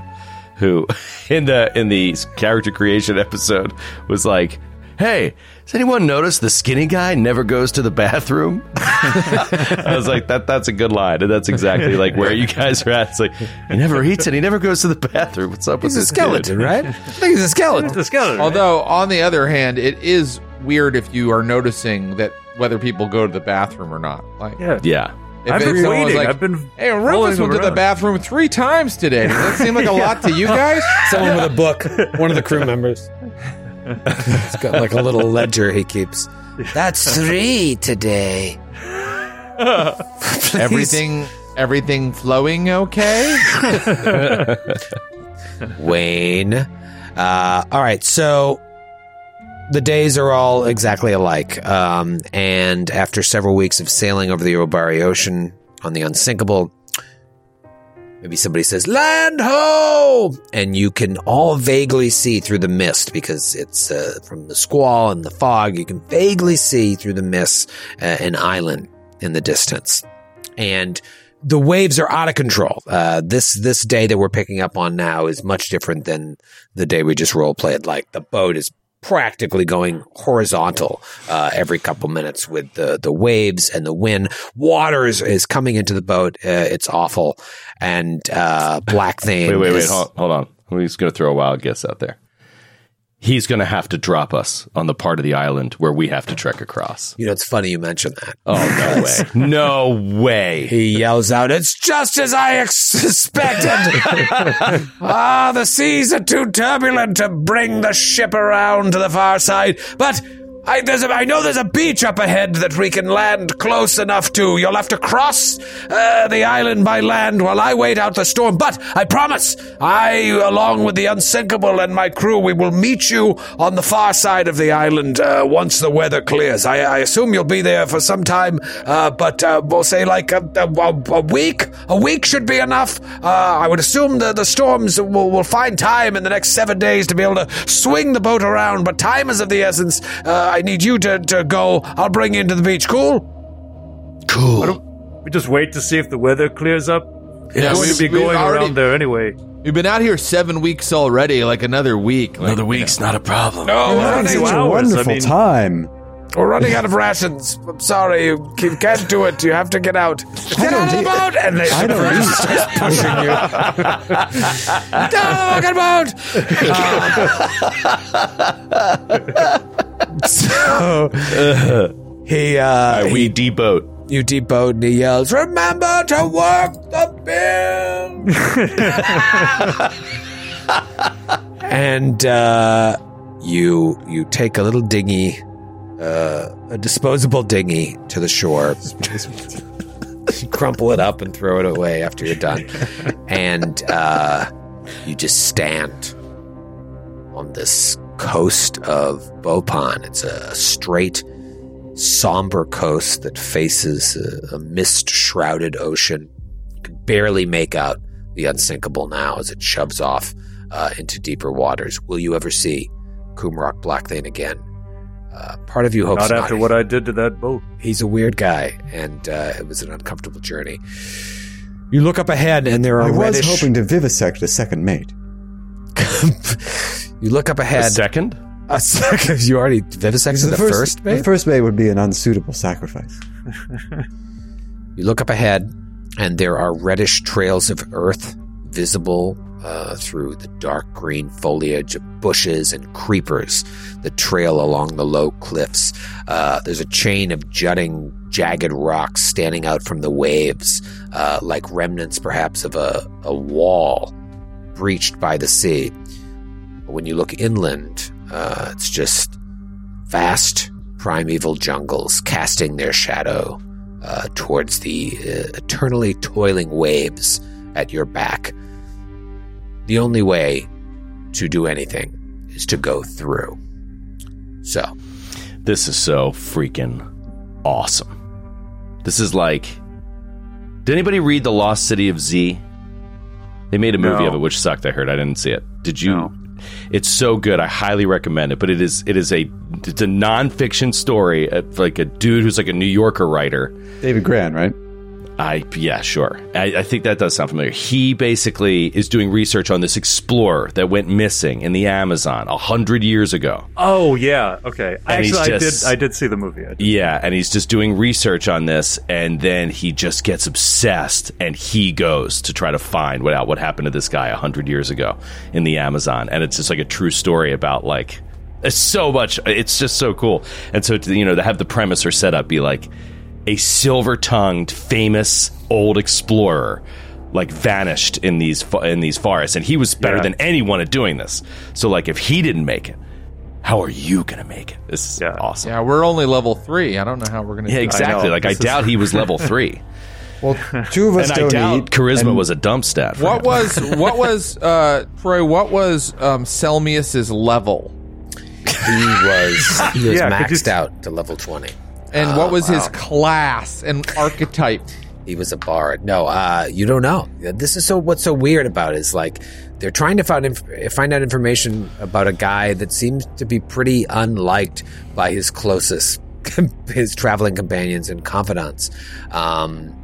who in the in the character creation episode was like, "Hey, has anyone noticed the skinny guy never goes to the bathroom?" I was like, "That that's a good line, and that's exactly like where you guys are at." It's like he never eats and he never goes to the bathroom. What's up He's with a this skeleton, dude? right? I think he's a skeleton. It's a skeleton. right? Although, on the other hand, it is weird if you are noticing that whether people go to the bathroom or not. Like, yeah. Yeah. if I've been waiting. like, I've been Hey, following Rufus them went to the bathroom three times today. Does that seem like a lot to you guys? Someone with a book, one of the crew members. He's got like a little ledger he keeps. That's three today. Everything, everything flowing okay? Wayne. Uh, all right, so the days are all exactly alike. Um, and after several weeks of sailing over the Obari Ocean on the Unsinkable, maybe somebody says, Land ho! And you can all vaguely see through the mist because it's uh, from the squall and the fog. You can vaguely see through the mist uh, an island in the distance. And the waves are out of control. Uh, this this day that we're picking up on now is much different than the day we just role played. Like the boat is practically going horizontal uh, every couple minutes with the the waves and the wind. Water is, is coming into the boat. Uh, it's awful. And uh, Black Thane. Wait, wait, wait. is- Hold, hold on. I'm just going to throw a wild guess out there. He's going to have to drop us on the part of the island where we have to trek across. You know, it's funny you mention that. Oh, no way. No way. He yells out, It's just as I ex- suspected! ah, the seas are too turbulent to bring the ship around to the far side, but I, there's a, I know there's a beach up ahead that we can land close enough to. You'll have to cross uh, the island by land while I wait out the storm. But I promise, I, along with the Unsinkable and my crew, we will meet you on the far side of the island uh, once the weather clears. I, I assume you'll be there for some time, uh, but uh, we'll say like a, a, a week. A week should be enough. Uh, I would assume the, the storms will, will find time in the next seven days to be able to swing the boat around, but time is of the essence. I need you to, to go. I'll bring you into the beach. Cool? Cool. We just wait to see if the weather clears up. We're Yeah, going we- to be we've going already- around there anyway. We've been out here seven weeks already. Like another week. Like, Another week's not a problem. No, We're we're having running, such a hours, I wonderful mean- time. We're running out of rations. I'm sorry. You you can't do it. You have to get out. Get out of the eat- boat! And they I don't eat. starts pushing you. Get out of the fucking boat! so he uh, we deboat. you deboat and he yells, "Remember to work the bin." and uh, you you take a little dinghy, uh, a disposable dinghy, to the shore. Crumple it up and throw it away after you're done, and uh, you just stand on this coast of Bhopan. It's a straight somber coast that faces a, a mist shrouded ocean. You can barely make out the unsinkable now as it shoves off uh, into deeper waters. Will you ever see Kumrock Blackthane again? Uh, part of you hopes Not after what I did to that boat. He's a weird guy, and uh, it was an uncomfortable journey. You look up ahead, and there are I was reddish. hoping to vivisect a second mate. you look up A ahead. second? A second. You already vivisected the, first, the mate? first mate would be an unsuitable sacrifice. You look up ahead, and there are reddish trails of earth visible uh, through the dark green foliage of bushes and creepers that trail along the low cliffs. Uh, there's a chain of jutting, jagged rocks standing out from the waves, uh, like remnants perhaps of a, a wall breached by the sea. But when you look inland, uh, it's just vast primeval jungles casting their shadow uh, towards the uh, eternally toiling waves at your back. The only way to do anything is to go through. So, This is so freaking awesome. This is like. Did anybody read The Lost City of Z? They made a movie No. of it, which sucked. I heard. I didn't see it. Did you? No. It's so good. I highly recommend it. But it is it is a it's a nonfiction story of like a dude who's like a New Yorker writer David Grann, right? I yeah, sure. I, I think that does sound familiar. He basically is doing research on this explorer that went missing in the Amazon a hundred years ago. Oh yeah, okay. And Actually, I did. I did see the movie. Yeah, and he's just doing research on this, and then he just gets obsessed, and he goes to try to find what out what happened to this guy a hundred years ago in the Amazon, and it's just like a true story about like it's so much. It's just so cool, and so to, you know to have the premise or setup be like a silver tongued famous old explorer like vanished in these in these forests, and he was better Yeah. than anyone at doing this. So like if he didn't make it. How are you gonna make it? This is Yeah. awesome. Yeah, we're only level three. I don't know how we're gonna. Yeah, do exactly. know. Like I This is- doubt he was level three, Well, two of us and I don't doubt eat. charisma and- was a dump stat. For What him. was what was uh Troy? What was um Selmius's level, he was he was Yeah, could you- maxed out to level 20. And what was his class and archetype? He was a bard. No, uh, you don't know. This is so. What's so weird about it is like they're trying to find inf- find out information about a guy that seems to be pretty unliked by his closest, his traveling companions and confidants. Um,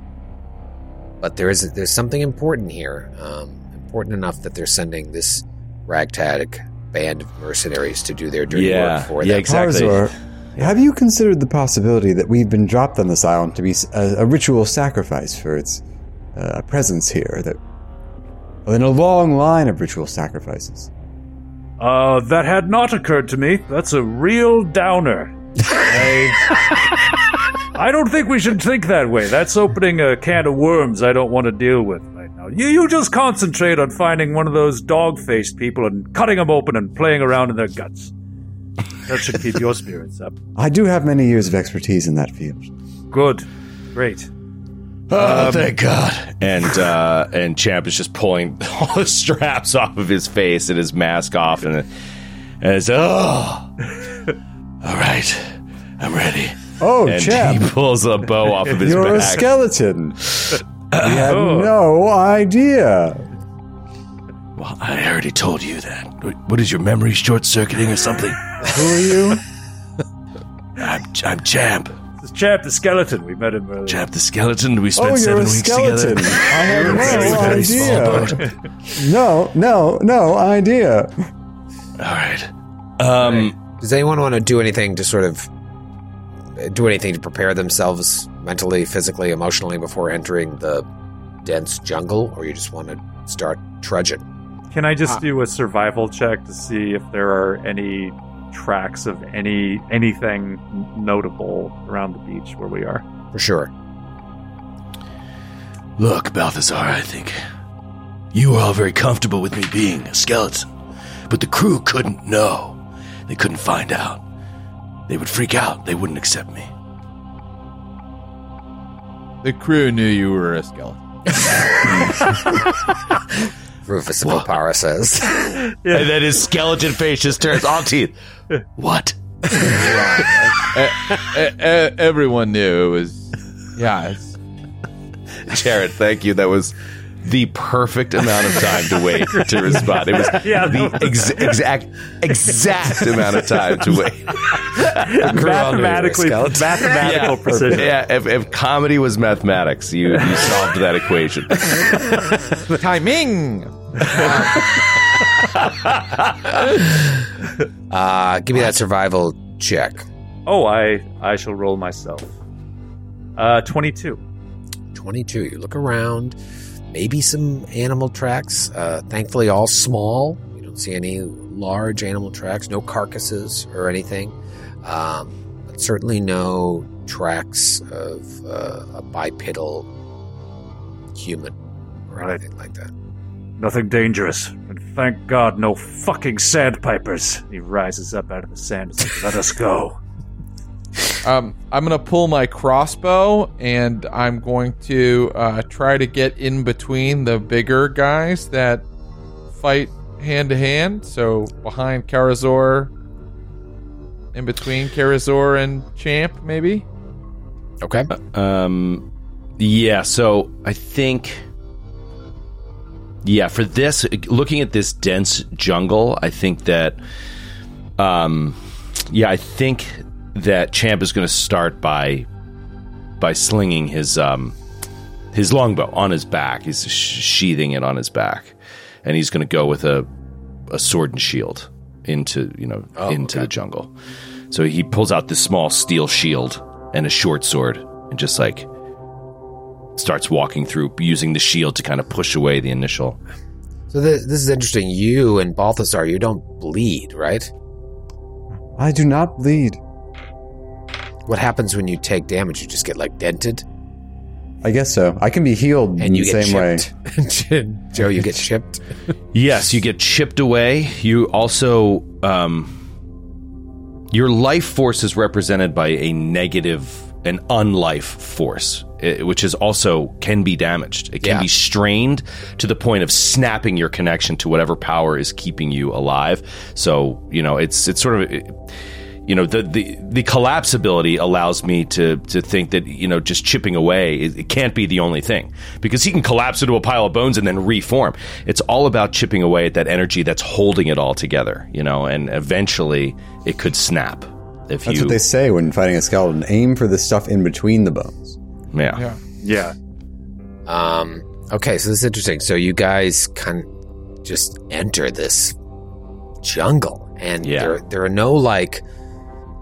but there is there's something important here, um, important enough that they're sending this ragtag band of mercenaries to do their dirty Yeah, work for yeah, them. exactly. Harzor, have you considered the possibility that we've been dropped on this island to be a ritual sacrifice for its uh, presence here? That in a long line of ritual sacrifices. Uh, that had not occurred to me. That's a real downer. I, I don't think we should think that way. That's opening a can of worms I don't want to deal with right now. You, you just concentrate on finding one of those dog faced people and cutting them open and playing around in their guts. That should keep your spirits up. I do have many years of expertise in that field. Good. Great. Oh, thank God! And uh, and Champ is just pulling all the straps off of his face and his mask off, and and it's oh, all right, I'm ready. Oh, And Champ, he pulls a bow off of his you're a skeleton. we had no idea. well, I already told you that. What is your memory short circuiting or something? Who are you? I'm I'm Champ, This is Champ the skeleton. We met him earlier. Champ the skeleton. We spent Oh, seven weeks skeleton. together. I had You're a very, no very small idea. boat. No, no, no idea. All right. Um. Does anyone want to do anything to sort of do anything to prepare themselves mentally, physically, emotionally before entering the dense jungle, or you just want to start trudging? Can I just do a survival check to see if there are any tracks of any anything notable around the beach where we are? For sure. Look, Balthazar, I think you were all very comfortable with me being a skeleton, but the crew couldn't know. They couldn't find out. They would freak out. They wouldn't accept me. The crew knew you were a skeleton. Rufus of Oppara says. And then his skeleton face just turns all teeth. What? Everyone knew it was. Yeah, it's, Jared, thank you. That was the perfect amount of time to wait to respond. It was Yeah, the was- ex- exact exact amount of time to wait. mathematically, skeleton. mathematical precision. Yeah, if, if comedy was mathematics, you, you solved that equation. timing. Uh, give me that survival check. Oh, I I shall roll myself. Uh, twenty-two. 22. You look around, maybe some animal tracks. Uh, thankfully, all small. You don't see any large animal tracks, no carcasses or anything. Um, but certainly no tracks of uh, a bipedal human or Right. anything like that. Nothing dangerous, and thank God, no fucking sandpipers. He rises up out of the sand and says, "Let us go." Um, I'm gonna pull my crossbow and I'm going to uh, try to get in between the bigger guys that fight hand to hand. So behind Karazor, in between Karazor and Champ, maybe. Okay. Um, yeah. So I think, yeah, for this, looking at this dense jungle, I think that, um, yeah, I think that Champ is going to start by by slinging his um his longbow on his back. He's sheathing it on his back, and he's going to go with a a sword and shield into you know into the jungle. So he pulls out this small steel shield and a short sword, and just like starts walking through, using the shield to kind of push away the initial. So this, this is interesting. You and Balthazar, you don't bleed, right? I do not bleed. What happens when you take damage? You just get like dented I guess so. I can be healed and you the get same way. chipped. Joe, you get chipped. Yes, you get chipped away. You also, um, your life force is represented by a negative, an unlife force, which is also can be damaged. It can Yeah. be strained to the point of snapping your connection to whatever power is keeping you alive. So you know, it's it's sort of. eh, you know the, the the collapsibility allows me to to think that you know just chipping away it, it can't be the only thing because he can collapse into a pile of bones and then reform it's all about chipping away at that energy that's holding it all together you know and eventually it could snap if That's you what they say when fighting a skeleton. Aim for the stuff in between the bones. Yeah. Yeah. Um, okay, so this is interesting. So you guys kind of just enter this jungle, and Yeah. there there are no like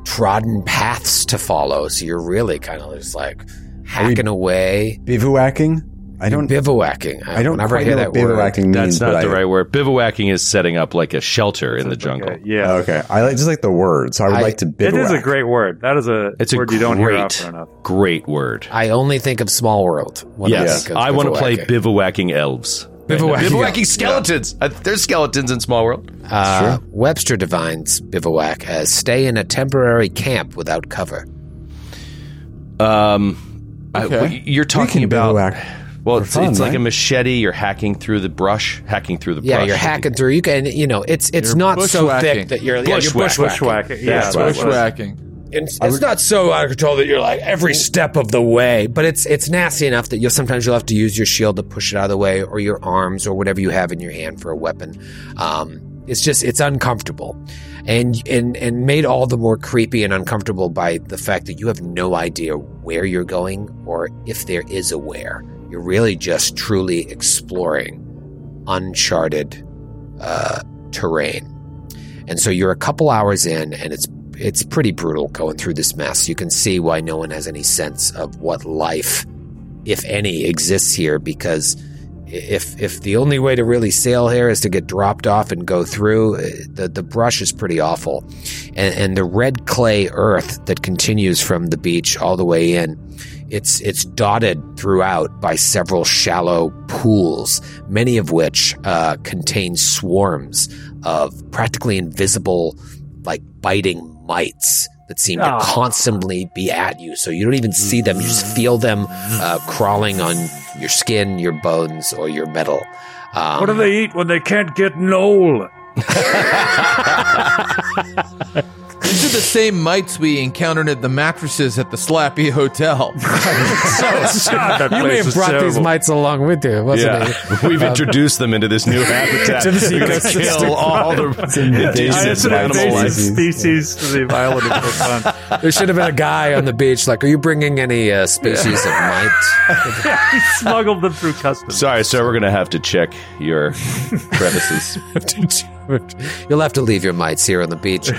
trodden paths to follow. So you're really kind of just like hacking away, Bivouacking? I don't. bivouacking. I don't Whenever I quite hear know that what word, bivouacking means. that's not the I, right word bivouacking is setting up like a shelter in the jungle Okay, yeah. Okay, I like just like the word, so I would I- like to It bivouac. is a great word. That is a it's a word you don't hear great often enough. great word I only think of Small World. When I yes think of i want to play bivouacking. bivouacking elves Bivouacking. Bivouacking skeletons. Uh, there's skeletons in Small World. Uh, Webster defines bivouac as stay in a temporary camp without cover. Um, I- Okay. w- you're talking about. bivouac Well, it's, fun, it's like a machete. You're hacking through the brush, hacking through the Yeah, brush. you're hacking through. You can, you know, it's it's You're not so thick that you're yeah, you're Bushwhack. bushwhacking. Bushwhack. Yeah, That's that's what. Bushwhacking. It's, it's not so out of control that you're like every step of the way, but it's it's nasty enough that you'll sometimes you'll have to use your shield to push it out of the way, or your arms, or whatever you have in your hand for a weapon. Um, it's just it's uncomfortable, and and and made all the more creepy and uncomfortable by the fact that you have no idea where you're going or if there is a where. You're really just truly exploring uncharted uh, terrain. And so you're a couple hours in, and it's it's pretty brutal going through this mess. You can see why no one has any sense of what life, if any, exists here. Because if if the only way to really sail here is to get dropped off and go through, eh, the the brush is pretty awful, and, and the red clay earth that continues from the beach all the way in. It's it's dotted throughout by several shallow pools, many of which uh, contain swarms of practically invisible, like biting mites that seem to Ah. constantly be at you. So you don't even see them; you just feel them uh, crawling on your skin, your bones, or your metal. Um, What do they eat when they can't get Noel? These are the same mites we encountered at the mattresses at the Slappy Hotel. that you may have is brought these mites along with you, wasn't it? Yeah, we've introduced them into this new habitat. To this We're gonna ecosystem. kill all the invasive indigenous It's an animal invasive life. species to the island of Bhopan. There should have been a guy on the beach like, "Are you bringing any uh, species of mites?" Yeah, he smuggled them through customs. Sorry, sir. We're gonna have to check your crevices. You'll have to leave your mites here on the beach.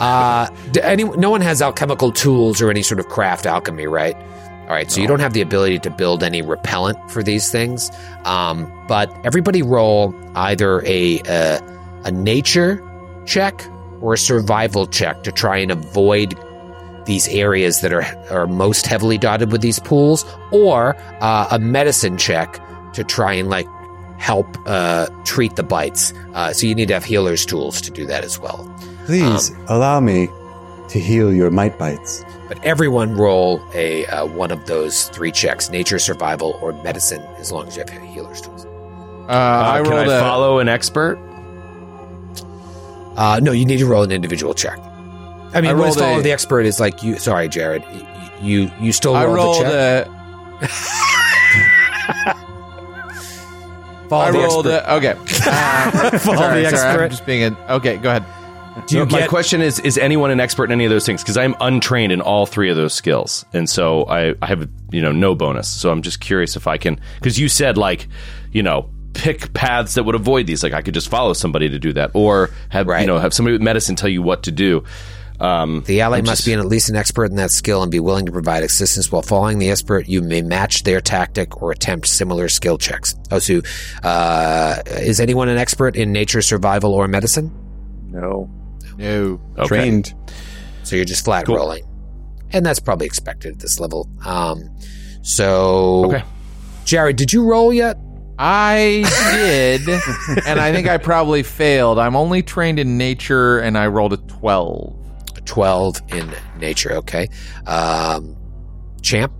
Uh, do any, no one has alchemical tools or any sort of craft alchemy, right? All right, so you don't have the ability to build any repellent for these things. Um, but everybody roll either a, a a nature check or a survival check to try and avoid these areas that are are most heavily dotted with these pools, or uh, a medicine check to try and like help uh, treat the bites. Uh, so you need to have healer's tools to do that as well. Please allow me to heal your mite bites. But everyone roll a uh, one of those three checks: nature, survival, or medicine, as long as you have healer's tools. Uh, I Uh, can I a. follow an expert? Uh, no, you need to roll an individual check. I mean, I what is rolled follow a- the expert is like you. Sorry, Jared. You you still I rolled, rolled the check. a. Follow I the rolled expert. a. Okay. Uh, Follow sorry, the sorry, I'm expert. just being a. Okay, go ahead. Do you No, my question is: Is anyone an expert in any of those things? Because I'm untrained in all three of those skills, and so I, I have you know no bonus. So I'm just curious if I can. Because you said like, you know, pick paths that would avoid these. Like I could just follow somebody to do that, or have you know have somebody with medicine tell you what to do. Um, The ally I'm must be an, at least an expert in that skill and be willing to provide assistance while following the expert. You may match their tactic or attempt similar skill checks. Oh, so uh, is anyone an expert in nature, survival, or medicine? No. No. okay. Trained. So you're just flat Cool. rolling, and that's probably expected at this level. Um, so, Okay. Jared, did you roll yet? I did, and I think I probably failed. I'm only trained in nature, and I rolled a 12. Twelve in nature. Okay, um, champ.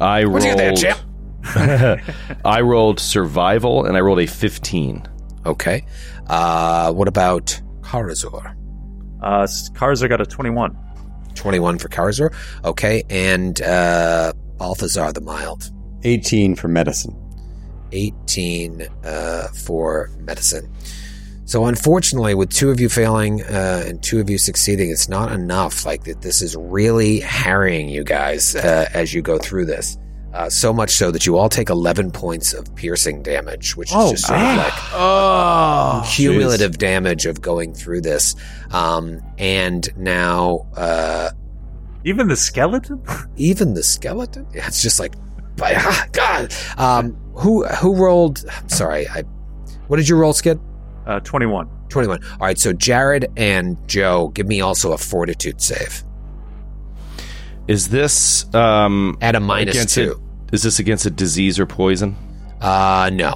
I rolled. What'd you get there, champ? I rolled survival, and I rolled a 15. Okay. Uh, what about Karazor? Uh, Karza got a 21. 21 for Karazor. Okay. And uh, Balthazar the Mild. 18 for medicine. 18 uh, for medicine. So, unfortunately, with two of you failing uh, and two of you succeeding, it's not enough. Like, that this is really harrying you guys uh, as you go through this. Uh, so much so that you all take 11 points of piercing damage, which is just sort of like Oh. cumulative damage of going through this. Um, and now, uh, Even the skeleton? even the skeleton, yeah, it's just like, by, ah, God. Um, who who rolled? I'm sorry, I. What did you roll, Skid? Uh, 21. 21. All right, so Jared and Joe, give me also a fortitude save Is this um, at a minus against two. A, is this against a disease or poison? Uh, no.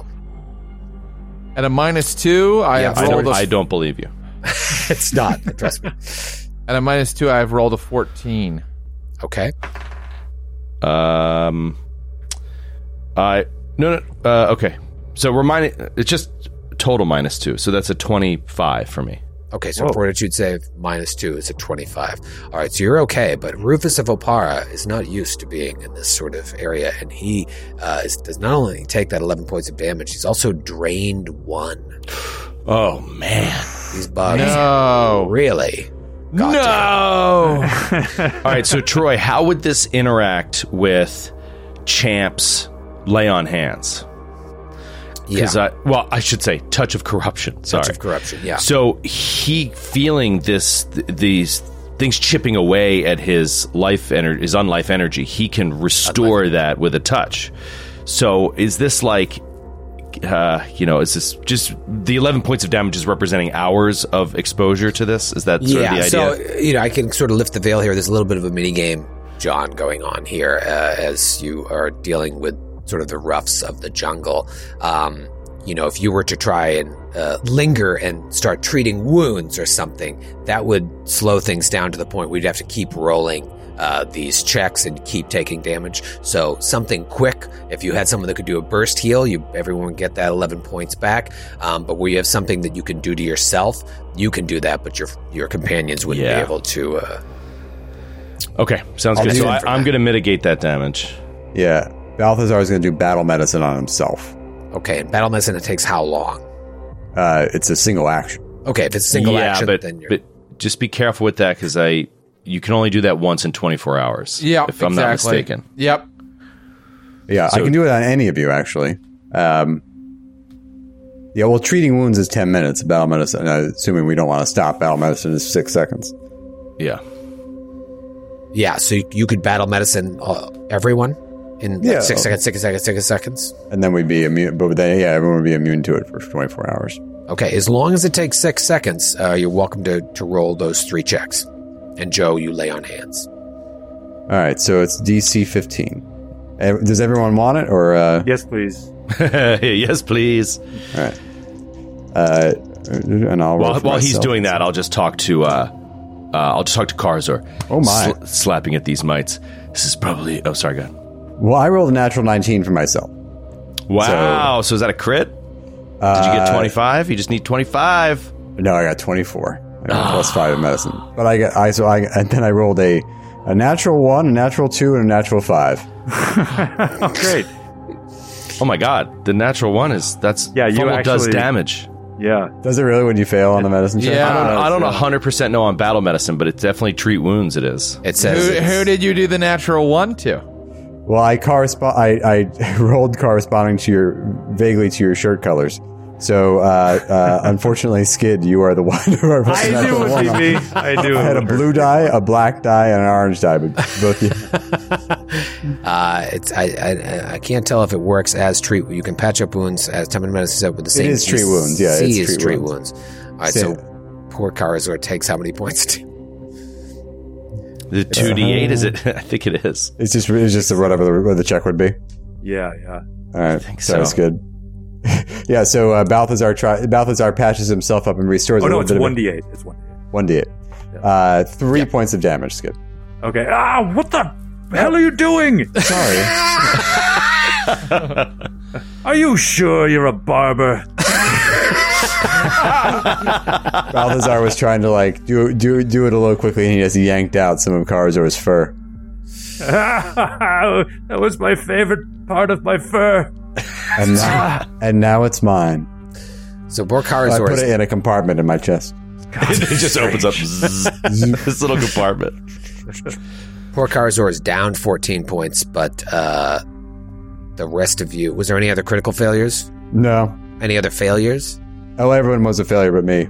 At a minus two, I Yeah, have I rolled don't, a, I don't believe you. It's not. Trust me. at a minus two, I have rolled a fourteen. Okay. Um, I no no. Uh, okay, so we're minus. It's just total minus two, so that's a twenty-five for me. Okay, so fortitude save minus two is a 25. All right, so you're okay, but Rufus of Oppara is not used to being in this sort of area, and he uh, is, does not only take that 11 points of damage, he's also drained one. Oh man, These bugs No. really him. No. All right, so Troy, how would this interact with Champ's lay on hands? Yeah, Because I, well, I should say touch of corruption. Sorry, touch of corruption, yeah. So he feeling this, th- these things chipping away at his life energy, his unlife energy. He can restore that with a touch. So is this like, uh, you know, is this just the eleven points of damage is representing hours of exposure to this? Is that sort yeah, of the so you know, I can sort of lift the veil here. There's a little bit of a mini game, John, going on here uh, as you are dealing with sort of the roughs of the jungle. Um, you know, if you were to try and uh, linger and start treating wounds or something, that would slow things down to the point where you'd have to keep rolling. Uh, these checks and keep taking damage. So something quick. If you had someone that could do a burst heal, you everyone would get that eleven points back. Um, but where you have something that you can do to yourself, you can do that, but your your companions wouldn't Yeah. be able to. Uh, Okay, sounds I'll good. So I, I'm going to mitigate that damage. Yeah. Balthazar is going to do battle medicine on himself. okay, in battle medicine, it takes how long? Uh, it's a single action. Okay, if it's a single yeah, action, but, then you're. but just be careful with that because I you can only do that once in 24 hours. Yeah, if I'm exactly. not mistaken. Yep. Yeah, I can do it on any of you, actually. Um, yeah, well, treating wounds is 10 minutes. Battle medicine, uh, assuming we don't want to stop battle medicine, is six seconds. Yeah. yeah, so you, you could battle medicine uh, everyone in like Yeah. six seconds, six seconds, six seconds. And then we'd be immune, but then, yeah, everyone would be immune to it for 24 hours. Okay, as long as it takes six seconds, uh, you're welcome to, to roll those three checks. And Joe, you lay on hands. All right, so it's DC 15. Eh, Does everyone want it, or uh, Yes, please. yes, please. all right? Uh, and I'll roll While, while he's doing that, I'll just talk to uh, uh, I'll just talk to Karazor. Oh, my. Sl- slapping at these mites. This is probably. Oh, sorry, go ahead. Well, I rolled a natural 19 for myself. Wow. So, is that a crit? Did you Uh, get 25? You just need 25. No, I got 24. I got plus five in medicine. But I got I so I and then I rolled a a natural one, a natural two, and a natural five. Oh, great. Oh my god, the natural one is that's Yeah, you fumble does damage. Yeah. Does it really when you fail on the medicine check? Yeah. I don't, I don't yeah. 100 percent know on battle medicine, but it definitely treat wounds. It is. It says Who, who did you do the natural one to? Well, I correspond. I, I rolled corresponding to your vaguely to your shirt colors. So, uh, uh, unfortunately, Skid, you are the one who are I knew it would be me. I knew I had a blue dye, a black dye, and an orange dye, but both you. Uh, it's I, I I can't tell if it works as treat. You can patch up wounds as time medicine said with the same. is treat wounds, yeah, C it's treat treat wounds. wounds. All right, Same. so poor Karazor takes how many points? The two d eight is it? I think it is. It's just it's just whatever the, what the check would be. Yeah, yeah. All right, think sounds so. good. yeah, so uh, Balthazar try, Balthazar patches himself up and restores Oh a no, little it's bit one d eight. It's one d eight. one d eight. Uh, three points of damage. Skip. Okay. Ah, what the hell are you doing? Sorry. Are you sure you're a barber? Balthazar was trying to like do do do it a little quickly, and he just yanked out some of Karazor's fur. that was my favorite part of my fur. And now, and now it's mine. So poor I put is it in a compartment in my chest. it just opens up zzz, this little compartment. Poor Karazor is down 14 points, but uh, the rest of you. Was there any other critical failures? No. Any other failures? Oh, everyone was a failure but me.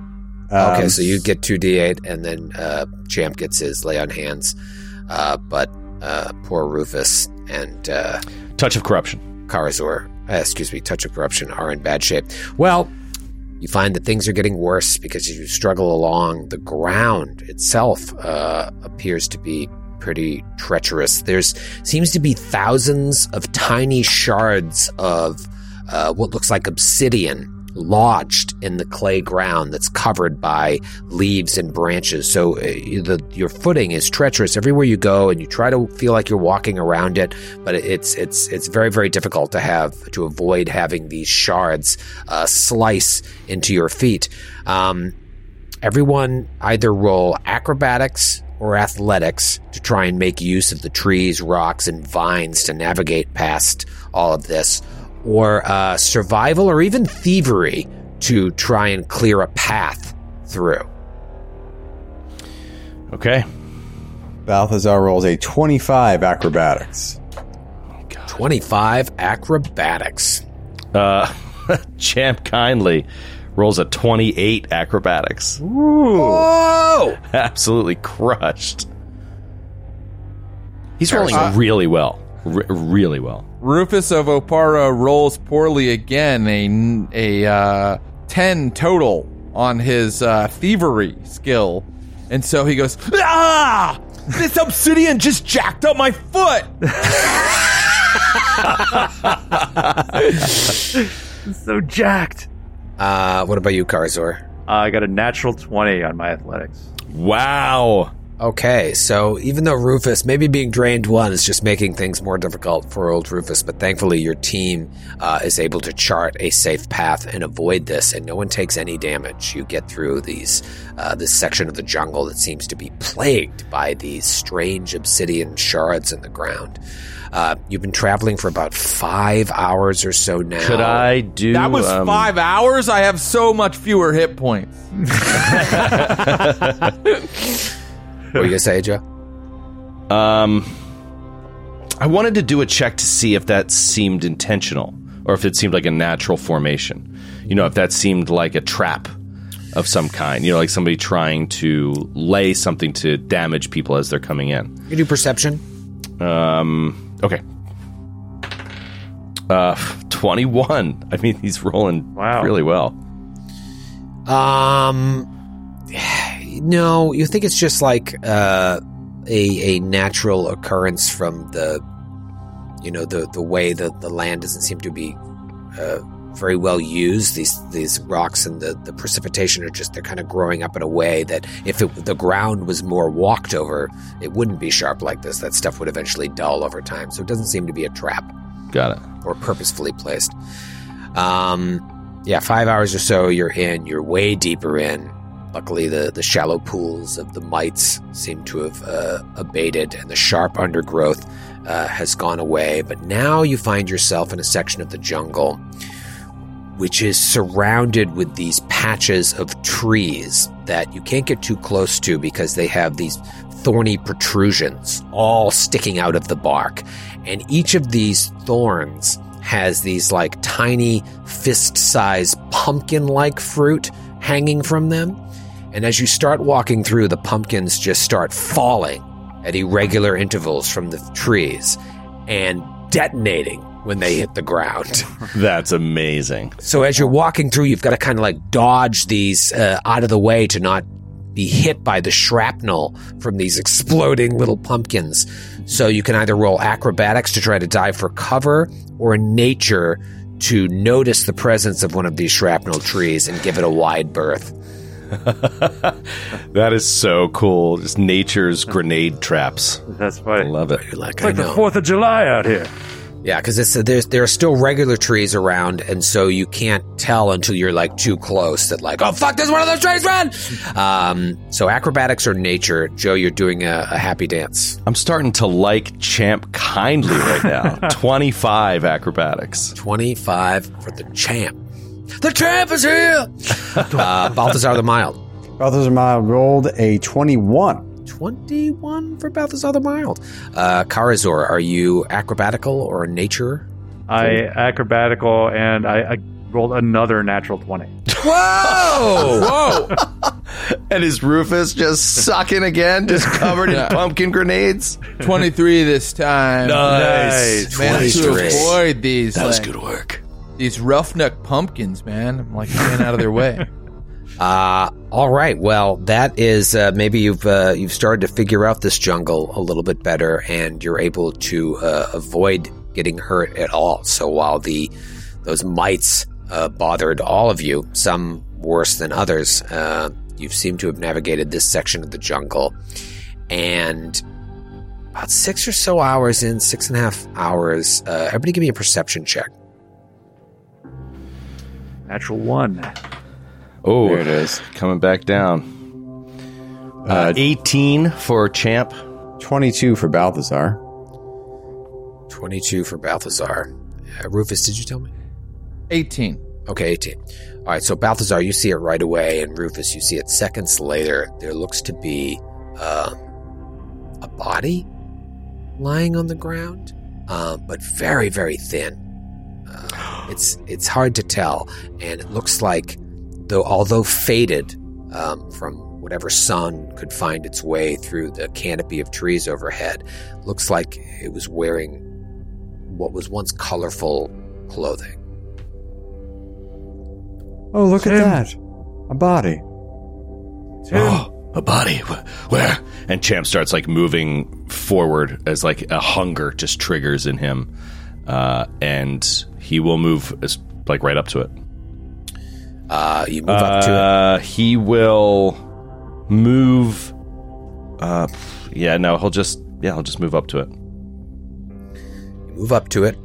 Um, okay, so you get 2d8, and then uh, Champ gets his lay on hands. Uh, but uh, poor Rufus and uh, Touch of corruption. Karazor, uh, excuse me, Touch of Corruption are in bad shape. Well, you find that things are getting worse because as you struggle along, the ground itself uh, appears to be pretty treacherous. There's seems to be thousands of tiny shards of uh, what looks like obsidian lodged in the clay ground that's covered by leaves and branches. So uh, the, your footing is treacherous everywhere you go, and you try to feel like you're walking around it, but it's it's it's very very difficult to have to avoid having these shards uh, slice into your feet. Um, everyone either roll acrobatics or athletics to try and make use of the trees, rocks, and vines to navigate past all of this, or uh, survival or even thievery to try and clear a path through. Okay. Balthazar rolls a 25 acrobatics. 25 acrobatics. Uh, Champ kindly rolls a 28 acrobatics. Whoa! Absolutely crushed. He's rolling Uh, really well. R- really well. Rufus of Oppara rolls poorly again, a, a uh, 10 total on his uh, thievery skill. And so he goes, Ah! This obsidian just jacked up my foot! So jacked. Uh, what about you, Karazor? Uh, I got a natural 20 on my athletics. Wow. Okay, so even though Rufus, maybe being drained one is just making things more difficult for old Rufus, but thankfully your team uh, is able to chart a safe path and avoid this, and no one takes any damage. You get through these uh, this section of the jungle that seems to be plagued by these strange obsidian shards in the ground. Uh, you've been traveling for about five hours or so now. Could I do That was um, five hours? I have so much fewer hit points. What are you gonna say, Joe? Um, I wanted to do a check to see if that seemed intentional or if it seemed like a natural formation. You know, if that seemed like a trap of some kind. You know, like somebody trying to lay something to damage people as they're coming in. You do perception. Um, okay. Uh, 21. I mean, he's rolling Wow. really well. Um, no, you think it's just like uh, a a natural occurrence from the, you know, the the way that the land doesn't seem to be uh, very well used. These these rocks and the the precipitation are just they're kind of growing up in a way that if it, the ground was more walked over, it wouldn't be sharp like this. That stuff would eventually dull over time. So it doesn't seem to be a trap Got it. or purposefully placed. Um, yeah, five hours or so you're in. You're way deeper in. Luckily, the, the shallow pools of the mites seem to have uh, abated, and the sharp undergrowth uh, has gone away. But now you find yourself in a section of the jungle which is surrounded with these patches of trees that you can't get too close to because they have these thorny protrusions all sticking out of the bark. And each of these thorns has these like tiny fist sized pumpkin like fruit hanging from them. And as you start walking through, the pumpkins just start falling at irregular intervals from the trees and detonating when they hit the ground. That's amazing. So as you're walking through, you've got to kind of like dodge these uh, out of the way to not be hit by the shrapnel from these exploding little pumpkins. So you can either roll acrobatics to try to dive for cover or nature to notice the presence of one of these shrapnel trees and give it a wide berth. That is so cool. Just nature's grenade traps. That's I love it. You're like, It's I like the 4th of July out here. Yeah, because it's there's there are still regular trees around, and so you can't tell until you're like too close that like, oh fuck, there's one of those trees, run! Um, so acrobatics or nature, Joe, you're doing a, a happy dance. I'm starting to like Champ kindly right now. 25 acrobatics. Twenty five for the champ. The champ is here. uh, Balthazar the Mild. Balthazar the Mild rolled a 21. 21 for Balthazar the Mild. Uh, Karazor, are you acrobatical or nature? I acrobatical and I, I rolled another natural 20. Whoa! Whoa! And is Rufus just sucking again, just covered Yeah. in pumpkin grenades? 23 this time. Nice. Managed to avoid these, That like, good work. These roughneck pumpkins, man. I'm like staying out of their way. Uh, all right. Well, that is uh, maybe you've uh, you've started to figure out this jungle a little bit better, and you're able to uh, avoid getting hurt at all. So while the those mites uh, bothered all of you, some worse than others. Uh, you seem to have navigated this section of the jungle. And about six or so hours in, six and a half hours, uh, everybody give me a perception check. Natural one. Oh, There it is. Coming back down. Uh, 18 for Champ. 22 for Balthazar. 22 for Balthazar. Uh, Rufus, did you tell me? 18. Okay, 18. All right, so Balthazar, you see it right away, and Rufus, you see it seconds later. There looks to be um, a body lying on the ground, um, but very, very thin. Uh, it's it's hard to tell, and it looks like, though although faded um, from whatever sun could find its way through the canopy of trees overhead, looks like it was wearing what was once colorful clothing. Oh, look Tim. at that. A body. Tim, Oh, a body. Where? And Champ starts like moving forward as like a hunger just triggers in him, uh, and he will move as, like right up to it. Uh, you move up to it. Uh, he will move. Uh, yeah, no, he'll just yeah, he'll just move up to it. You move up to it,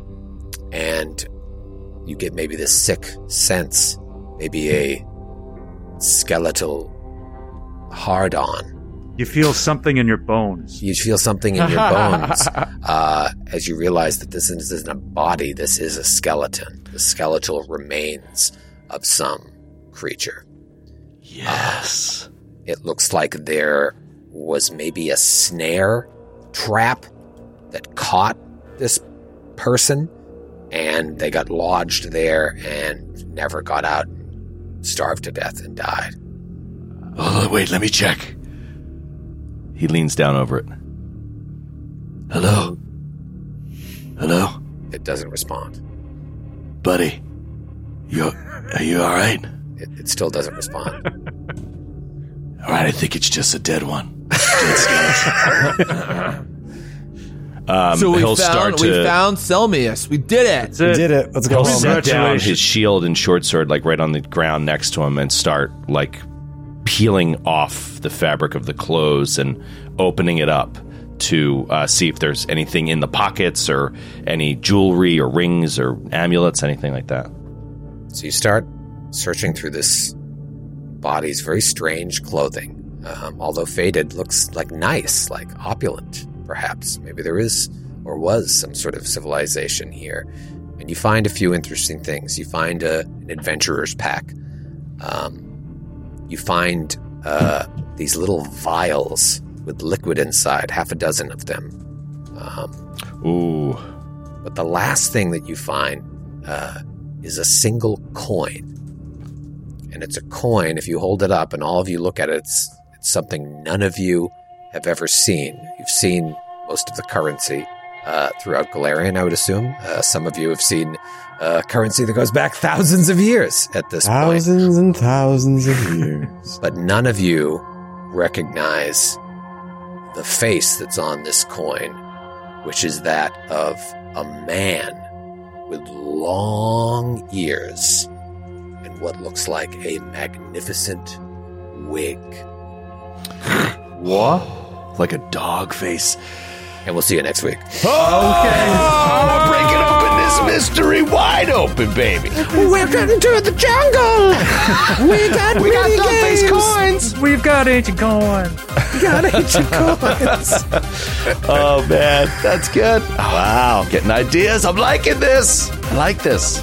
and you get maybe this sick sense, maybe a skeletal hard on. You feel something in your bones. You feel something in your bones uh, as you realize that this isn't a body, this is a skeleton. The skeletal remains of some creature. Yes. It looks like there was maybe a snare trap that caught this person and they got lodged there and never got out, starved to death and died. Oh, wait, let me check. He leans down over it. Hello. Hello, It doesn't respond. buddy. You are you all right? It, it still doesn't respond. All right, I think it's just a dead one. um, so we he'll found start we found Selmius. We did it. That's We did it. Let's go he'll set down his shield and short sword like right on the ground next to him and start like peeling off the fabric of the clothes and opening it up to uh, see if there's anything in the pockets or any jewelry or rings or amulets, anything like that. So you start searching through this body's very strange clothing. Um, although faded, looks like nice, like opulent, perhaps. Maybe there is or was some sort of civilization here. And you find a few interesting things. You find a, an adventurer's pack. Um, you find uh, these little vials with liquid inside, half a dozen of them. Um, Ooh, but the last thing that you find uh, is a single coin. And it's a coin, if you hold it up and all of you look at it, it's, it's something none of you have ever seen. You've seen most of the currency uh, throughout Golarion, I would assume. Uh, some of you have seen uh, currency that goes back thousands of years at this point. Thousands and thousands of years. But none of you recognize the face that's on this coin, which is that of a man with long ears and what looks like a magnificent wig. what? Like a dog face. And we'll see you next week. Oh, we're breaking open this mystery wide open, baby. We're getting to the jungle! we got Dominic coins! We got dog face coins. We've got ancient coin. Oh man, that's good. Wow, getting ideas. I'm liking this. I like this.